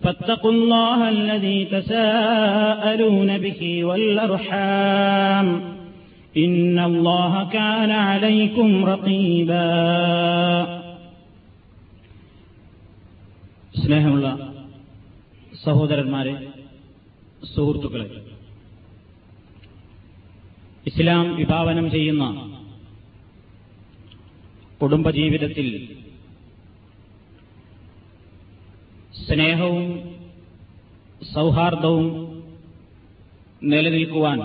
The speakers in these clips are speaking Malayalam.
فاتقوا الله الذي تساءلون به والأرحام إن الله كان عليكم رقيبا സ്നേഹമുള്ള സഹോദരന്മാരെ സുഹൃത്തുക്കളെ ഇസ്ലാം വിഭാവനം ചെയ്യുന്ന കുടുംബജീവിതത്തിൽ സ്നേഹവും സൗഹാർദ്ദവും നിലനിൽക്കുവാൻ.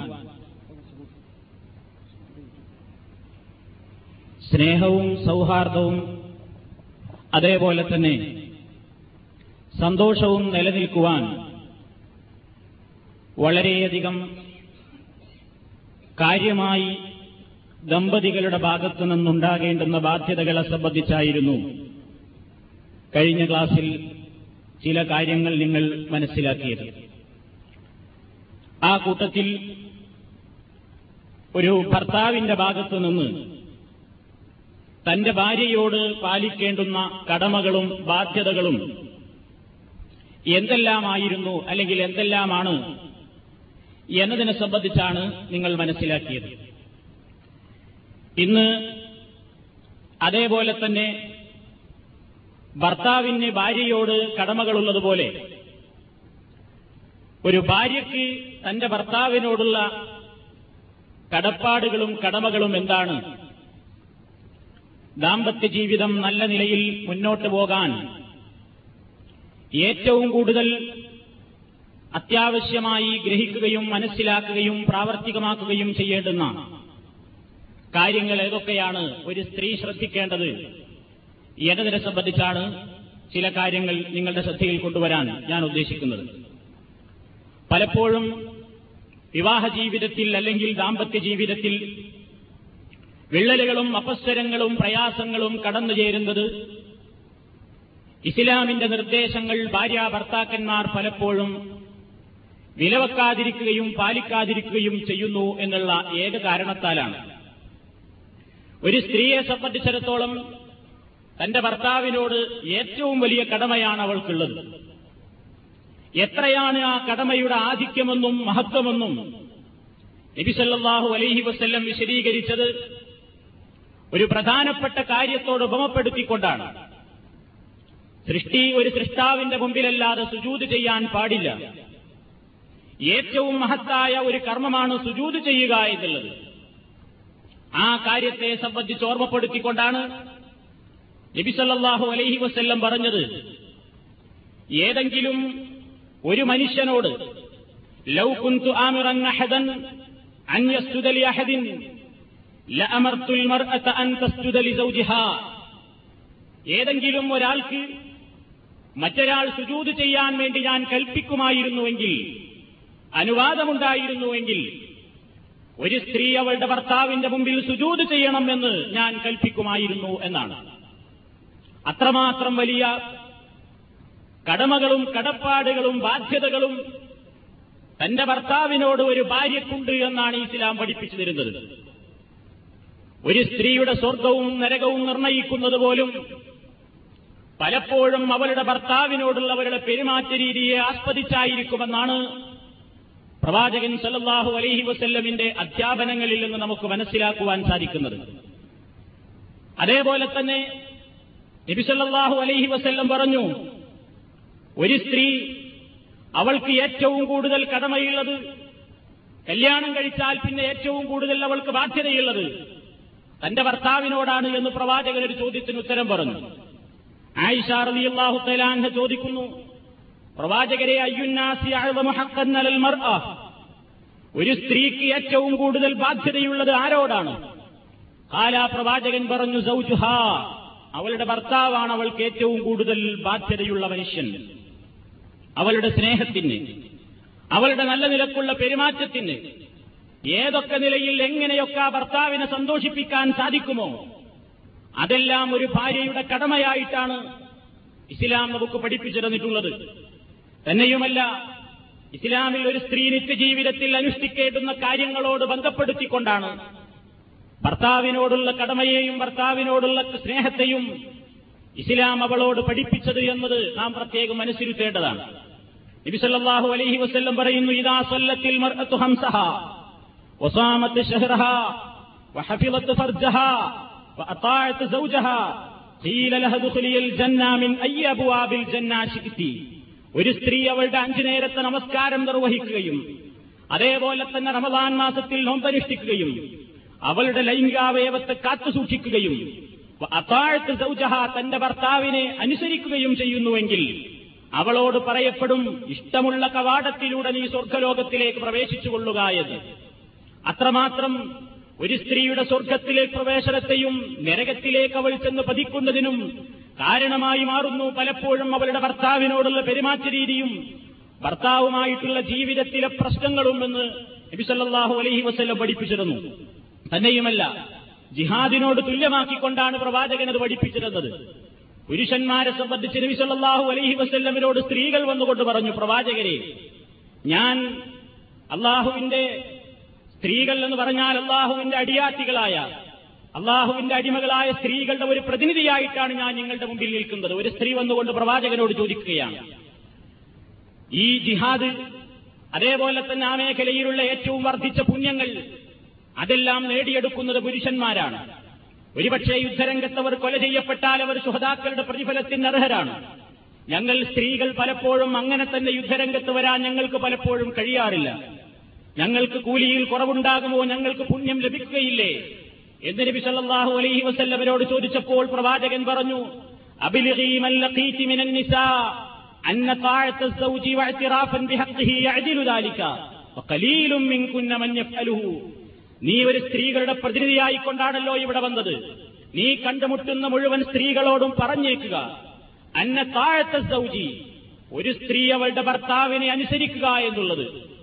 സ്നേഹവും സൗഹാർദ്ദവും അതേപോലെ തന്നെ സന്തോഷവും നിലനിൽക്കുവാൻ വളരെയധികം കാര്യമായി ദമ്പതികളുടെ ഭാഗത്തു നിന്നുണ്ടാകേണ്ടുന്ന ബാധ്യതകളെ സംബന്ധിച്ചായിരുന്നു. കഴിഞ്ഞ ക്ലാസ്സിൽ ചില കാര്യങ്ങൾ നിങ്ങൾ മനസ്സിലാക്കിയത്. ആ കൂട്ടത്തിൽ ഒരു ഭർത്താവിന്റെ ഭാഗത്തു നിന്ന് തന്റെ ഭാര്യയോട് പാലിക്കേണ്ടുന്ന കടമകളും ബാധ്യതകളും എന്തെല്ലാമായിരുന്നു അല്ലെങ്കിൽ എന്തെല്ലാമാണ് എന്നതിനെ സംബന്ധിച്ചാണ് നിങ്ങൾ മനസ്സിലാക്കിയത്. ഇന്ന് അതേപോലെ തന്നെ ഭർത്താവിന് ഭാര്യയോട് കടമകളുള്ളതുപോലെ ഒരു ഭാര്യയ്ക്ക് തന്റെ ഭർത്താവിനോടുള്ള കടപ്പാടുകളും കടമകളും എന്താണ്? ദാമ്പത്യ ജീവിതം നല്ല നിലയിൽ മുന്നോട്ട് പോകാൻ ഏറ്റവും കൂടുതൽ അത്യാവശ്യമായി ഗ്രഹിക്കുകയും മനസ്സിലാക്കുകയും പ്രാവർത്തികമാക്കുകയും ചെയ്യേണ്ടുന്ന കാര്യങ്ങൾ ഏതൊക്കെയാണ്? ഒരു സ്ത്രീ ശ്രദ്ധിക്കേണ്ടത് എന്നതിനെ സംബന്ധിച്ചാണ് ചില കാര്യങ്ങൾ നിങ്ങളുടെ ശ്രദ്ധയിൽ കൊണ്ടുവരാൻ ഞാൻ ഉദ്ദേശിക്കുന്നത്. പലപ്പോഴും വിവാഹ ജീവിതത്തിൽ അല്ലെങ്കിൽ ദാമ്പത്യ ജീവിതത്തിൽ വിള്ളലുകളും അപസ്വരങ്ങളും പ്രയാസങ്ങളും കടന്നു ചേരുന്നത് ഇസ്ലാമിന്റെ നിർദ്ദേശങ്ങൾ ഭാര്യ ഭർത്താക്കന്മാർ പലപ്പോഴും വിലവെക്കാതിരിക്കുകയും പാലിക്കാതിരിക്കുകയും ചെയ്യുന്നു എന്നുള്ള ഏക കാരണത്താലാണ്. ഒരു സ്ത്രീയെ സംബന്ധിച്ചിടത്തോളം തന്റെ ഭർത്താവിനോട് ഏറ്റവും വലിയ കടമയാണ് അവൾക്കുള്ളത്. എത്രയാണ് ആ കടമയുടെ ആധിക്യമെന്നും മഹത്വമെന്നും നബിസല്ലാഹു അലൈഹി വസ്ല്ലം വിശദീകരിച്ചത് ഒരു പ്രധാനപ്പെട്ട കാര്യത്തോട് ഉപമപ്പെടുത്തിക്കൊണ്ടാണ്. സൃഷ്ടി ഒരു സൃഷ്ടാവിന്റെ മുമ്പിലല്ലാതെ സുജൂത് ചെയ്യാൻ പാടില്ല. ഏറ്റവും മഹത്തായ ഒരു കർമ്മമാണ് സുജൂത് ചെയ്യുക എന്നുള്ളത്. ആ കാര്യത്തെ സംബന്ധിച്ച് ഓർമ്മപ്പെടുത്തിക്കൊണ്ടാണ് നബിസല്ലാഹു അലൈഹി വസ്ല്ലം പറഞ്ഞത് ഏതെങ്കിലും ഒരു മനുഷ്യനോട് ലൗ കുന്തു ആമിറൻ അഹദൻ അൻ ലഅമർത്തുൽ മർഅത അൻ ഏതെങ്കിലും ഒരാൾക്ക് മറ്റൊരാൾ സുജൂത് ചെയ്യാൻ വേണ്ടി ഞാൻ കൽപ്പിക്കുമായിരുന്നുവെങ്കിൽ അനുവാദമുണ്ടായിരുന്നുവെങ്കിൽ ഒരു സ്ത്രീ അവളുടെ ഭർത്താവിന്റെ മുമ്പിൽ സുജൂത് ചെയ്യണമെന്ന് ഞാൻ കൽപ്പിക്കുമായിരുന്നു എന്നാണ്. അത്രമാത്രം വലിയ കടമകളും കടപ്പാടുകളും ബാധ്യതകളും തന്റെ ഭർത്താവിനോട് ഒരു ഭാര്യക്കുണ്ട് എന്നാണ് ഇസ്ലാം പഠിപ്പിച്ചു തരുന്നത് ഒരു സ്ത്രീയുടെ സ്വർഗവും നരകവും നിർണയിക്കുന്നത് പോലും പലപ്പോഴും അവളുടെ ഭർത്താവിനോടുള്ളവരുടെ പെരുമാറ്റ രീതിയെ ആസ്പദിച്ചായിരിക്കുമെന്നാണ് പ്രവാചകൻ സല്ലാഹു അലൈഹി വസ്ല്ലമിന്റെ അധ്യാപനങ്ങളിൽ നിന്ന് നമുക്ക് മനസ്സിലാക്കുവാൻ സാധിക്കുന്നത്. അതേപോലെ തന്നെ നബി സല്ലല്ലാഹു അലൈഹി വസല്ലം പറഞ്ഞു ഒരു സ്ത്രീ അവൾക്ക് ഏറ്റവും കൂടുതൽ കടമയുള്ളത് കല്യാണം കഴിച്ചാൽ പിന്നെ ഏറ്റവും കൂടുതൽ അവൾക്ക് ബാധ്യതയുള്ളത് തന്റെ ഭർത്താവിനോടാണ് എന്ന് പ്രവാചകൻ ഒരു ചോദ്യത്തിന് ഉത്തരം പറഞ്ഞു. ആയിഷ റളിയല്ലാഹു തലാൻഹ ചോദിക്കുന്നു പ്രവാചകരെ അയ്യുന്നാസി ഒരു സ്ത്രീക്ക് ഏറ്റവും കൂടുതൽ ബാധ്യതയുള്ളത് ആരോടാണ്? കാലാ പ്രവാചകൻ പറഞ്ഞു സൗജുഹാ അവളുടെ ഭർത്താവാണ് അവൾക്ക് ഏറ്റവും കൂടുതൽ ബാധ്യതയുള്ള മനുഷ്യൻ. അവളുടെ സ്നേഹത്തിന് അവളുടെ നല്ല നിലക്കുള്ള പെരുമാറ്റത്തിന് ഏതൊക്കെ നിലയിൽ എങ്ങനെയൊക്കെ ആ ഭർത്താവിനെ സന്തോഷിപ്പിക്കാൻ സാധിക്കുമോ അതെല്ലാം ഒരു ഭാര്യയുടെ കടമയായിട്ടാണ് ഇസ്ലാം നമുക്ക് പഠിപ്പിച്ചു തന്നിട്ടുള്ളത്. തന്നെയുമല്ല ഇസ്ലാമിൽ ഒരു സ്ത്രീ നിത്യജീവിതത്തിൽ അനുഷ്ഠിക്കേണ്ടുന്ന കാര്യങ്ങളോട് ബന്ധപ്പെടുത്തിക്കൊണ്ടാണ് ഭർത്താവിനോടുള്ള കടമയെയും ഭർത്താവിനോടുള്ള സ്നേഹത്തെയും ഇസ്ലാം അവളോട് പഠിപ്പിച്ചത് എന്നത് നാം പ്രത്യേകം മനസ്സിരുത്തേണ്ടതാണ്. നബിസല്ലാഹു അലഹി വസ്ല്ലം പറയുന്നു ഇതാ സല്ലത്തിൽ മർഅത്തു ഹംസഹ ഫർജഹ ഖീല ഒരു സ്ത്രീ അവളുടെ അഞ്ചു നേരത്തെ നമസ്കാരം നിർവഹിക്കുകയും അതേപോലെ തന്നെ റമദാൻ മാസത്തിൽ നോമ്പനുഷ്ഠിക്കുകയും അവളുടെ ലൈംഗികാവയവത്തെ കാത്തു സൂക്ഷിക്കുകയും അത്താഴത്ത് സൗജഹ തന്റെ ഭർത്താവിനെ അനുസരിക്കുകയും ചെയ്യുന്നുവെങ്കിൽ അവളോട് പറയപ്പെടും ഇഷ്ടമുള്ള കവാടത്തിലൂടെ നീ സ്വർഗലോകത്തിലേക്ക് പ്രവേശിച്ചു കൊള്ളുക എന്ന്. അത്രമാത്രം ഒരു സ്ത്രീയുടെ സ്വർഗത്തിലെ പ്രവേശനത്തെയും നരകത്തിലേക്ക് അവൾ ചെന്ന് പതിക്കുന്നതിനും കാരണമായി മാറുന്നു പലപ്പോഴും അവളുടെ ഭർത്താവിനോടുള്ള പെരുമാറ്റ രീതിയും ഭർത്താവുമായിട്ടുള്ള ജീവിതത്തിലെ പ്രശ്നങ്ങളും എന്ന് നബിസല്ലാഹു അലഹി വസ്ല്ലം പഠിപ്പിച്ചിരുന്നു. തന്നെയുമല്ല ജിഹാദിനോട് തുല്യമാക്കിക്കൊണ്ടാണ് പ്രവാചകൻ അത് പഠിപ്പിച്ചിരുന്നത്. പുരുഷന്മാരെ സംബന്ധിച്ച് നബി സല്ലല്ലാഹു അലൈഹി വസ്ല്ലമിനോട് സ്ത്രീകൾ വന്നുകൊണ്ട് പറഞ്ഞു പ്രവാചകരെ ഞാൻ അള്ളാഹുവിന്റെ സ്ത്രീകൾ എന്ന് പറഞ്ഞാൽ അള്ളാഹുവിന്റെ അടിയാത്തികളായ അള്ളാഹുവിന്റെ അടിമകളായ സ്ത്രീകളുടെ ഒരു പ്രതിനിധിയായിട്ടാണ് ഞാൻ നിങ്ങളുടെ മുമ്പിൽ നിൽക്കുന്നത്. ഒരു സ്ത്രീ വന്നുകൊണ്ട് പ്രവാചകനോട് ചോദിക്കുകയാണ് ഈ ജിഹാദ് അതേപോലെ തന്നെ ആ മേഖലയിലുള്ള ഏറ്റവും വർദ്ധിച്ച പുണ്യങ്ങൾ അതെല്ലാം നേടിയെടുക്കുന്നത് പുരുഷന്മാരാണ്. ഒരുപക്ഷെ യുദ്ധരംഗത്തവർ കൊല ചെയ്യപ്പെട്ടാൽ അവർ സുഹതാക്കളുടെ പ്രതിഫലത്തിന് അർഹരാണ്. ഞങ്ങൾ സ്ത്രീകൾ പലപ്പോഴും അങ്ങനെ തന്നെ യുദ്ധരംഗത്ത് വരാൻ ഞങ്ങൾക്ക് പലപ്പോഴും കഴിയാറില്ല. ഞങ്ങൾക്ക് കൂലിയിൽ കുറവുണ്ടാകുമോ? ഞങ്ങൾക്ക് പുണ്യം ലഭിക്കുകയില്ലേ? എന്ന് നബി സല്ലാഹു അലൈഹി വസല്ലവരോട് ചോദിച്ചപ്പോൾ പ്രവാചകൻ പറഞ്ഞു അബിലിഗീ നീ ഒരു സ്ത്രീകളുടെ പ്രതിനിധിയായിക്കൊണ്ടാണല്ലോ ഇവിടെ വന്നത്. നീ കണ്ടുമുട്ടുന്ന മുഴുവൻ സ്ത്രീകളോടും പറഞ്ഞേക്കുക. അന്ന താഴത്തെ സൗജി ഒരു സ്ത്രീ അവളുടെ ഭർത്താവിനെ അനുസരിക്കുക എന്നുള്ളത്.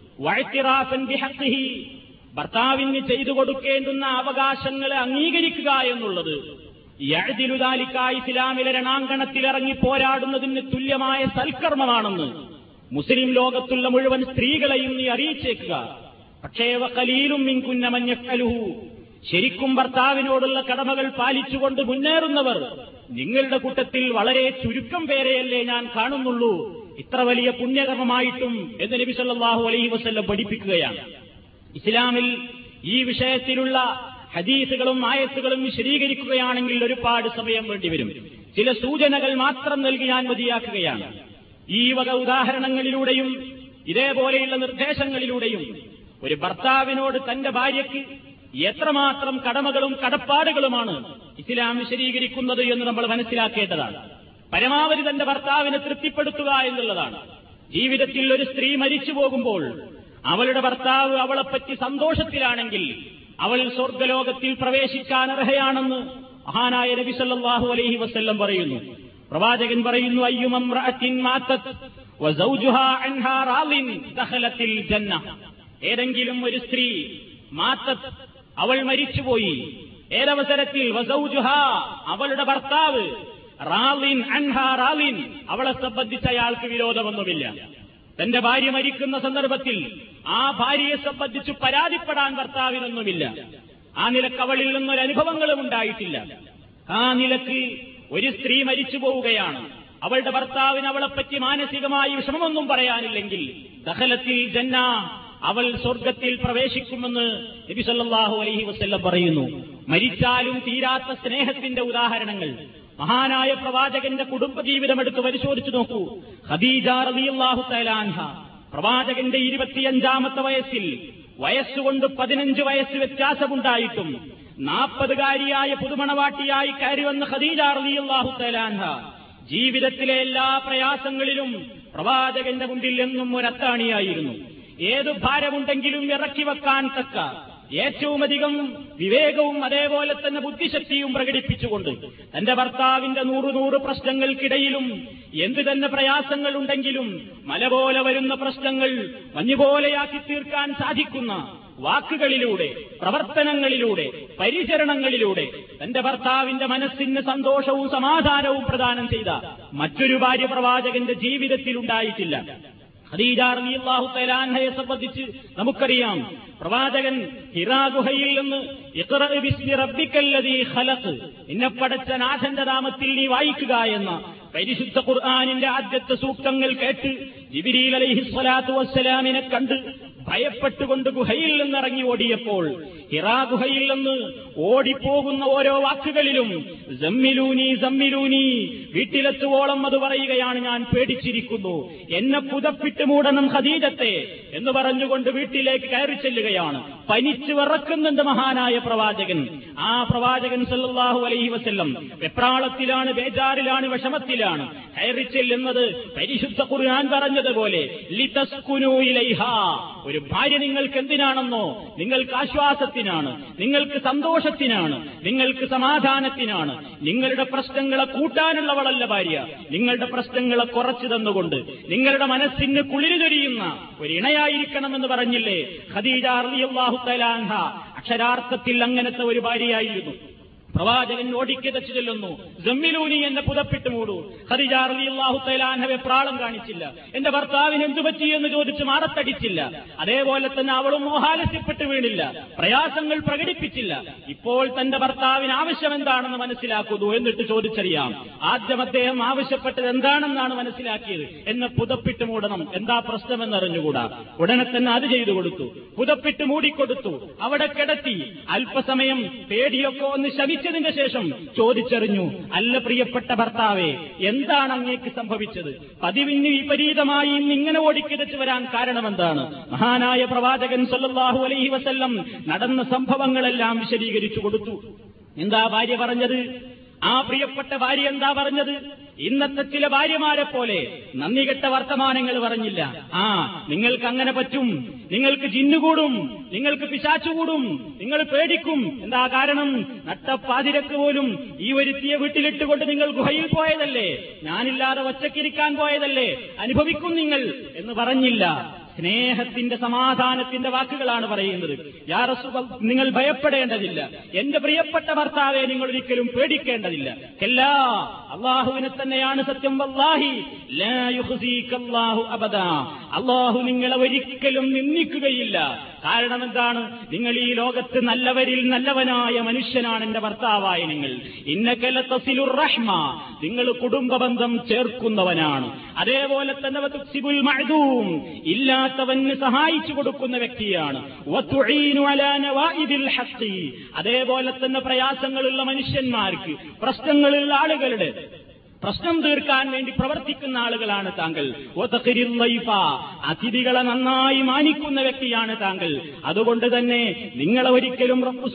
ഭർത്താവിന് ചെയ്തു കൊടുക്കേണ്ടുന്ന അവകാശങ്ങളെ അംഗീകരിക്കുക എന്നുള്ളത്. യഴുതിലുതാലിക്ക ഇസ്ലാമിലെ രണാങ്കണത്തിലിറങ്ങി പോരാടുന്നതിന് തുല്യമായ സൽക്കർമ്മമാണെന്ന് മുസ്ലിം ലോകത്തുള്ള മുഴുവൻ സ്ത്രീകളെയും നീ അറിയിച്ചേക്കുക. പക്ഷേ വക്കലീലും മിൻകുന്ന മഞ്ഞക്കലുഹു ശരിക്കും ഭർത്താവിനോടുള്ള കടമകൾ പാലിച്ചുകൊണ്ട് മുന്നേറുന്നവർ നിങ്ങളുടെ കൂട്ടത്തിൽ വളരെ ചുരുക്കം പേരെയല്ലേ ഞാൻ കാണുന്നുള്ളൂ. ഇത്ര വലിയ പുണ്യകർമ്മമായിട്ടും എന്ന് നബി സല്ലല്ലാഹു അലൈഹി വസ്ല്ലം പഠിപ്പിക്കുകയാണ്. ഇസ്ലാമിൽ ഈ വിഷയത്തിലുള്ള ഹദീസുകളും ആയത്തുകളും വിശദീകരിക്കുകയാണെങ്കിൽ ഒരുപാട് സമയം വേണ്ടിവരും ചില സൂചനകൾ മാത്രം നൽകി ഞാൻ മതിയാക്കുകയാണ്. ഈ വക ഉദാഹരണങ്ങളിലൂടെയും ഇതേപോലെയുള്ള നിർദ്ദേശങ്ങളിലൂടെയും ഒരു ഭർത്താവിനോട് തന്റെ ഭാര്യയ്ക്ക് എത്രമാത്രം കടമകളും കടപ്പാടുകളുമാണ് ഇസ്ലാം വിശദീകരിക്കുന്നത് എന്ന് നമ്മൾ മനസ്സിലാക്കേണ്ടതാണ്. പരമാവധി തന്റെ ഭർത്താവിനെ തൃപ്തിപ്പെടുത്തുക എന്നുള്ളതാണ്. ജീവിതത്തിൽ ഒരു സ്ത്രീ മരിച്ചു പോകുമ്പോൾ അവളുടെ ഭർത്താവ് അവളെപ്പറ്റി സന്തോഷത്തിലാണെങ്കിൽ അവൾ സ്വർഗലോകത്തിൽ പ്രവേശിക്കാൻ അർഹയാണെന്ന് മഹാനായ നബി സല്ലാഹു അലൈഹി വസ്ല്ലം പറയുന്നു. പ്രവാചകൻ പറയുന്നു അയ്യുമംറഅത്തിൻ ഏതെങ്കിലും ഒരു സ്ത്രീ മാത്ത അവൾ മരിച്ചുപോയി. ഏതവസരത്തിൽ? വസൗജുഹ അവളുടെ ഭർത്താവ്. റാലിൻ അൻഹാ റാലിൻ. അവളെ സംബന്ധിച്ച് അയാൾക്ക് വിരോധമൊന്നുമില്ല. തന്റെ ഭാര്യ മരിക്കുന്ന സന്ദർഭത്തിൽ ആ ഭാര്യയെ സംബന്ധിച്ച് പരാതിപ്പെടാൻ ഭർത്താവിനൊന്നുമില്ല. ആ നിലയ്ക്ക് അവളിൽ നിന്നൊരു അനുഭവങ്ങളും ഉണ്ടായിട്ടില്ല. ആ നിലയ്ക്ക് ഒരു സ്ത്രീ മരിച്ചു പോവുകയാണ് അവളുടെ ഭർത്താവിന് അവളെപ്പറ്റി മാനസികമായി വിഷമമൊന്നും പറയാനില്ലെങ്കിൽ ദഹലത്തിൽ ജന്ന അവൾ സ്വർഗത്തിൽ പ്രവേശിക്കുമെന്ന് നബി സല്ലല്ലാഹു അലൈഹി വസല്ലം പറയുന്നു. മരിച്ചാലും തീരാത്ത സ്നേഹത്തിന്റെ ഉദാഹരണങ്ങൾ. മഹാനായ പ്രവാചകന്റെ കുടുംബജീവിതം എടുത്ത് പരിശോധിച്ചു നോക്കൂ. ഖദീജ റളിയല്ലാഹു തലാൻഹ പ്രവാചകന്റെ ഇരുപത്തിയഞ്ചാമത്തെ വയസ്സിൽ വയസ്സുകൊണ്ട് പതിനഞ്ച് വയസ്സ് വ്യത്യാസമുണ്ടായിട്ടും നാൽപ്പതുകാരിയായ പുതുമണവാട്ടിയായി കയറി വന്ന ഖദീജ റളിയല്ലാഹു തലാൻഹ ജീവിതത്തിലെ എല്ലാ പ്രയാസങ്ങളിലും പ്രവാചകന്റെ മുമ്പിൽ എന്നും ഒരത്താണിയായിരുന്നു. ഏത് ഭാരമുണ്ടെങ്കിലും ഇറക്കി വെക്കാൻ തക്ക. ഏറ്റവുമധികം വിവേകവും അതേപോലെ തന്നെ ബുദ്ധിശക്തിയും പ്രകടിപ്പിച്ചുകൊണ്ട് തന്റെ ഭർത്താവിന്റെ നൂറ് നൂറ് പ്രശ്നങ്ങൾക്കിടയിലും എന്തു തന്നെ പ്രയാസങ്ങൾ ഉണ്ടെങ്കിലും മല പോലെ വരുന്ന പ്രശ്നങ്ങൾ മഞ്ഞുപോലെയാക്കി തീർക്കാൻ സാധിക്കുന്ന വാക്കുകളിലൂടെ പ്രവർത്തനങ്ങളിലൂടെ പരിചരണങ്ങളിലൂടെ തന്റെ ഭർത്താവിന്റെ മനസ്സിന് സന്തോഷവും സമാധാനവും പ്രദാനം ചെയ്ത മറ്റൊരു ഭാര്യ പ്രവാചകന്റെ ജീവിതത്തിൽ ഉണ്ടായിട്ടില്ല ഖദീജാഹു തലാൻഹയെ സംബന്ധിച്ച് നമുക്കറിയാം. പ്രവാചകൻ ഹിറാഗുഹയിൽ നിന്ന് നിന്നെ പടച്ച നാഥന്റെ നാമത്തിൽ നീ വായിക്കുക എന്ന പരിശുദ്ധ ഖുർആാനിന്റെ ആദ്യത്തെ സൂക്തങ്ങൾ കേട്ട് ജിബിരിൽ അലൈഹി സ്വലാത്തു വസ്സലാമിനെ കണ്ട് ഭയപ്പെട്ടുകൊണ്ട് ഗുഹയിൽ നിന്നിറങ്ങി ഓടിയപ്പോൾ ഹിറാ ഗുഹയിൽ നിന്ന് ഓടിപ്പോകുന്ന ഓരോ വാക്കുകളിലും ജമ്മിലൂനി ജമ്മിലൂനി വീട്ടിലെത്തുവോളം അത് പറയുകയാണ് ഞാൻ പേടിച്ചിരിക്കുന്നു. എന്നെ പുതപ്പിട്ട് മൂടണം ഖദീജത്തെ. എന്ന് പറഞ്ഞുകൊണ്ട് വീട്ടിലേക്ക് കയറി ചെല്ലുകയാണ്. പനിച്ചു വിറക്കുന്നുണ്ട് മഹാനായ പ്രവാചകൻ. ആ പ്രവാചകൻ സല്ലാഹു അലൈഹി വസ്ല്ലം വെപ്രാളത്തിലാണ് ബേജാറിലാണ് വിഷമത്തിലാണ്. കയറി ചെല്ലുന്നത് പരിശുദ്ധ ഖുർആൻ പറഞ്ഞതുപോലെ ഒരു ഭാര്യ നിങ്ങൾക്ക് എന്തിനാണെന്നോ നിങ്ങൾക്ക് ആശ്വാസത്തിനാണ് നിങ്ങൾക്ക് സന്തോഷത്തിനാണ് നിങ്ങൾക്ക് സമാധാനത്തിനാണ്. നിങ്ങളുടെ പ്രശ്നങ്ങളെ കൂട്ടാനുള്ളവളല്ല ഭാര്യ. നിങ്ങളുടെ പ്രശ്നങ്ങളെ കുറച്ചു തന്നുകൊണ്ട് നിങ്ങളുടെ മനസ്സിന് കുളിരുചൊരിയുന്ന ഒരു ഇണയായിരിക്കണമെന്ന് പറഞ്ഞില്ലേ? ഖദീജ തആലാൻഹ അക്ഷരാർത്ഥത്തിൽ അങ്ങനത്തെ ഒരു ഭാര്യയായിരുന്നു. പ്രവാചകൻ ഓടിക്കിതച്ചു ചെല്ലുന്നു. ജമ്മിലൂനി എന്നെ പുതപ്പിട്ട് മൂടൂ. ഹരിജാറിയാഹു തൈലാൻഹവെ പ്രാളം കാണിച്ചില്ല. എന്റെ ഭർത്താവിന് എന്തു പറ്റി എന്ന് ചോദിച്ച് മാറത്തടിച്ചില്ല. അതേപോലെ തന്നെ അവളും മോഹാലസ്യപ്പെട്ട് വീണില്ല. പ്രയാസങ്ങൾ പ്രകടിപ്പിച്ചില്ല. ഇപ്പോൾ തന്റെ ഭർത്താവിന് ആവശ്യം എന്താണെന്ന് മനസ്സിലാക്കുന്നു എന്നിട്ട് ചോദിച്ചറിയാം. ആദ്യം അദ്ദേഹം ആവശ്യപ്പെട്ടത് എന്താണെന്നാണ് മനസ്സിലാക്കിയത്. എന്നെ പുതപ്പിട്ട് മൂടണം. എന്താ പ്രശ്നമെന്ന് അറിഞ്ഞുകൂടാ ഉടനെ തന്നെ അത് ചെയ്തു കൊടുത്തു. പുതപ്പിട്ട് മൂടിക്കൊടുത്തു. അവിടെ കിടത്തി. അല്പസമയം പേടിയൊക്കെ ഒന്ന് ശമിച്ചതിന് ശേഷം ചോദിച്ചറിഞ്ഞു അല്ല പ്രിയപ്പെട്ട ഭർത്താവേ എന്താണ് അങ്ങേക്ക് സംഭവിച്ചത്? പതിവിന് വിപരീതമായി ഇങ്ങനെ ഓടിക്കിതച്ചു വരാൻ കാരണമെന്താണ്? മഹാനായ പ്രവാചകൻ സല്ലാഹു അലൈഹി വസല്ലം നടന്ന സംഭവങ്ങളെല്ലാം വിശദീകരിച്ചു കൊടുത്തു. എന്താ ഭാര്യ പറഞ്ഞത്? ആ പ്രിയപ്പെട്ട ഭാര്യ എന്താ പറഞ്ഞത്? ഇന്നത്തെ ചില ഭാര്യമാരെ പോലെ നന്ദി കെട്ട വർത്തമാനങ്ങൾ പറഞ്ഞില്ല. ആ നിങ്ങൾക്ക് അങ്ങനെ പറ്റും. നിങ്ങൾക്ക് ജിന്നുകൂടും നിങ്ങൾക്ക് പിശാച്ചുകൂടും നിങ്ങൾ പേടിക്കും. എന്താ കാരണം? നട്ടപ്പാതിരക്ക് പോലും ഈ ഒരുത്തിയെ വീട്ടിലിട്ടുകൊണ്ട് നിങ്ങൾ ഗുഹയിൽ പോയതല്ലേ? ഞാനില്ലാതെ ഒച്ചക്കിരിക്കാൻ പോയതല്ലേ? അനുഭവിക്കും നിങ്ങൾ എന്ന് പറഞ്ഞില്ല. സ്നേഹത്തിന്റെ സമാധാനത്തിന്റെ വാക്കുകളാണ് പറയുന്നത്. യാ റസൂൽ നിങ്ങൾ ഭയപ്പെടേണ്ടതില്ല. എന്റെ പ്രിയപ്പെട്ട ഭർത്താവെ നിങ്ങൾ ഒരിക്കലും പേടിക്കേണ്ടതില്ല. എല്ലാ അള്ളാഹുവിനെ തന്നെയാണ് സത്യം. വല്ലാഹി അബദാ. അള്ളാഹു നിങ്ങളെ ഒരിക്കലും നിന്ദിക്കുകയില്ല. കാരണം എന്താണ്? നിങ്ങൾ ഈ ലോകത്ത് നല്ലവരിൽ നല്ലവനായ മനുഷ്യനാണ് എന്റെ ഭർത്താവായ നിങ്ങൾ. ഇന്നക്കല തസിലുർ റഹ്മ. നിങ്ങൾ കുടുംബബന്ധം ചേർക്കുന്നവനാണ്. അതേപോലെ തന്നെ ഇല്ലാത്തവന് സഹായിച്ചു കൊടുക്കുന്ന വ്യക്തിയാണ്. അതേപോലെ തന്നെ പ്രയാസങ്ങളുള്ള മനുഷ്യന്മാർക്ക് പ്രശ്നങ്ങളുള്ള ആളുകളുടെ പ്രശ്നം തീർക്കാൻ വേണ്ടി പ്രവർത്തിക്കുന്ന ആളുകളാണ് താങ്കൾ. അതിഥികളെ നന്നായി മാനിക്കുന്ന വ്യക്തിയാണ് താങ്കൾ അതുകൊണ്ട് തന്നെ നിങ്ങളെ ഒരിക്കലും റബ്ബു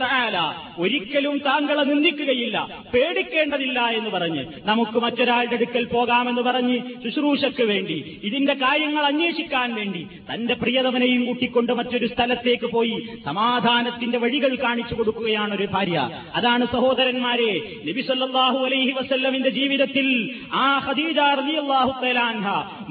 തആല ഒരിക്കലും താങ്കളെ നിന്ദിക്കുകയില്ല പേടിക്കേണ്ടതില്ല എന്ന് പറഞ്ഞ് നമുക്ക് മറ്റൊരാളുടെ അടുക്കൽ പോകാമെന്ന് പറഞ്ഞ് ശുശ്രൂഷയ്ക്ക് വേണ്ടി ഇതിന്റെ കാര്യങ്ങൾ അന്വേഷിക്കാൻ വേണ്ടി തന്റെ പ്രിയതമനെയും കൂട്ടിക്കൊണ്ട് മറ്റൊരു സ്ഥലത്തേക്ക് പോയി സമാധാനത്തിന്റെ വഴികൾ കാണിച്ചു കൊടുക്കുകയാണ് ഒരു ഭാര്യ അതാണ് സഹോദരന്മാരെ നബി അലൈഹി അലൈഹി വസല്ലമിന്റെ ജീവിതത്തിൽ ആ ഖദീജ റളിയല്ലാഹു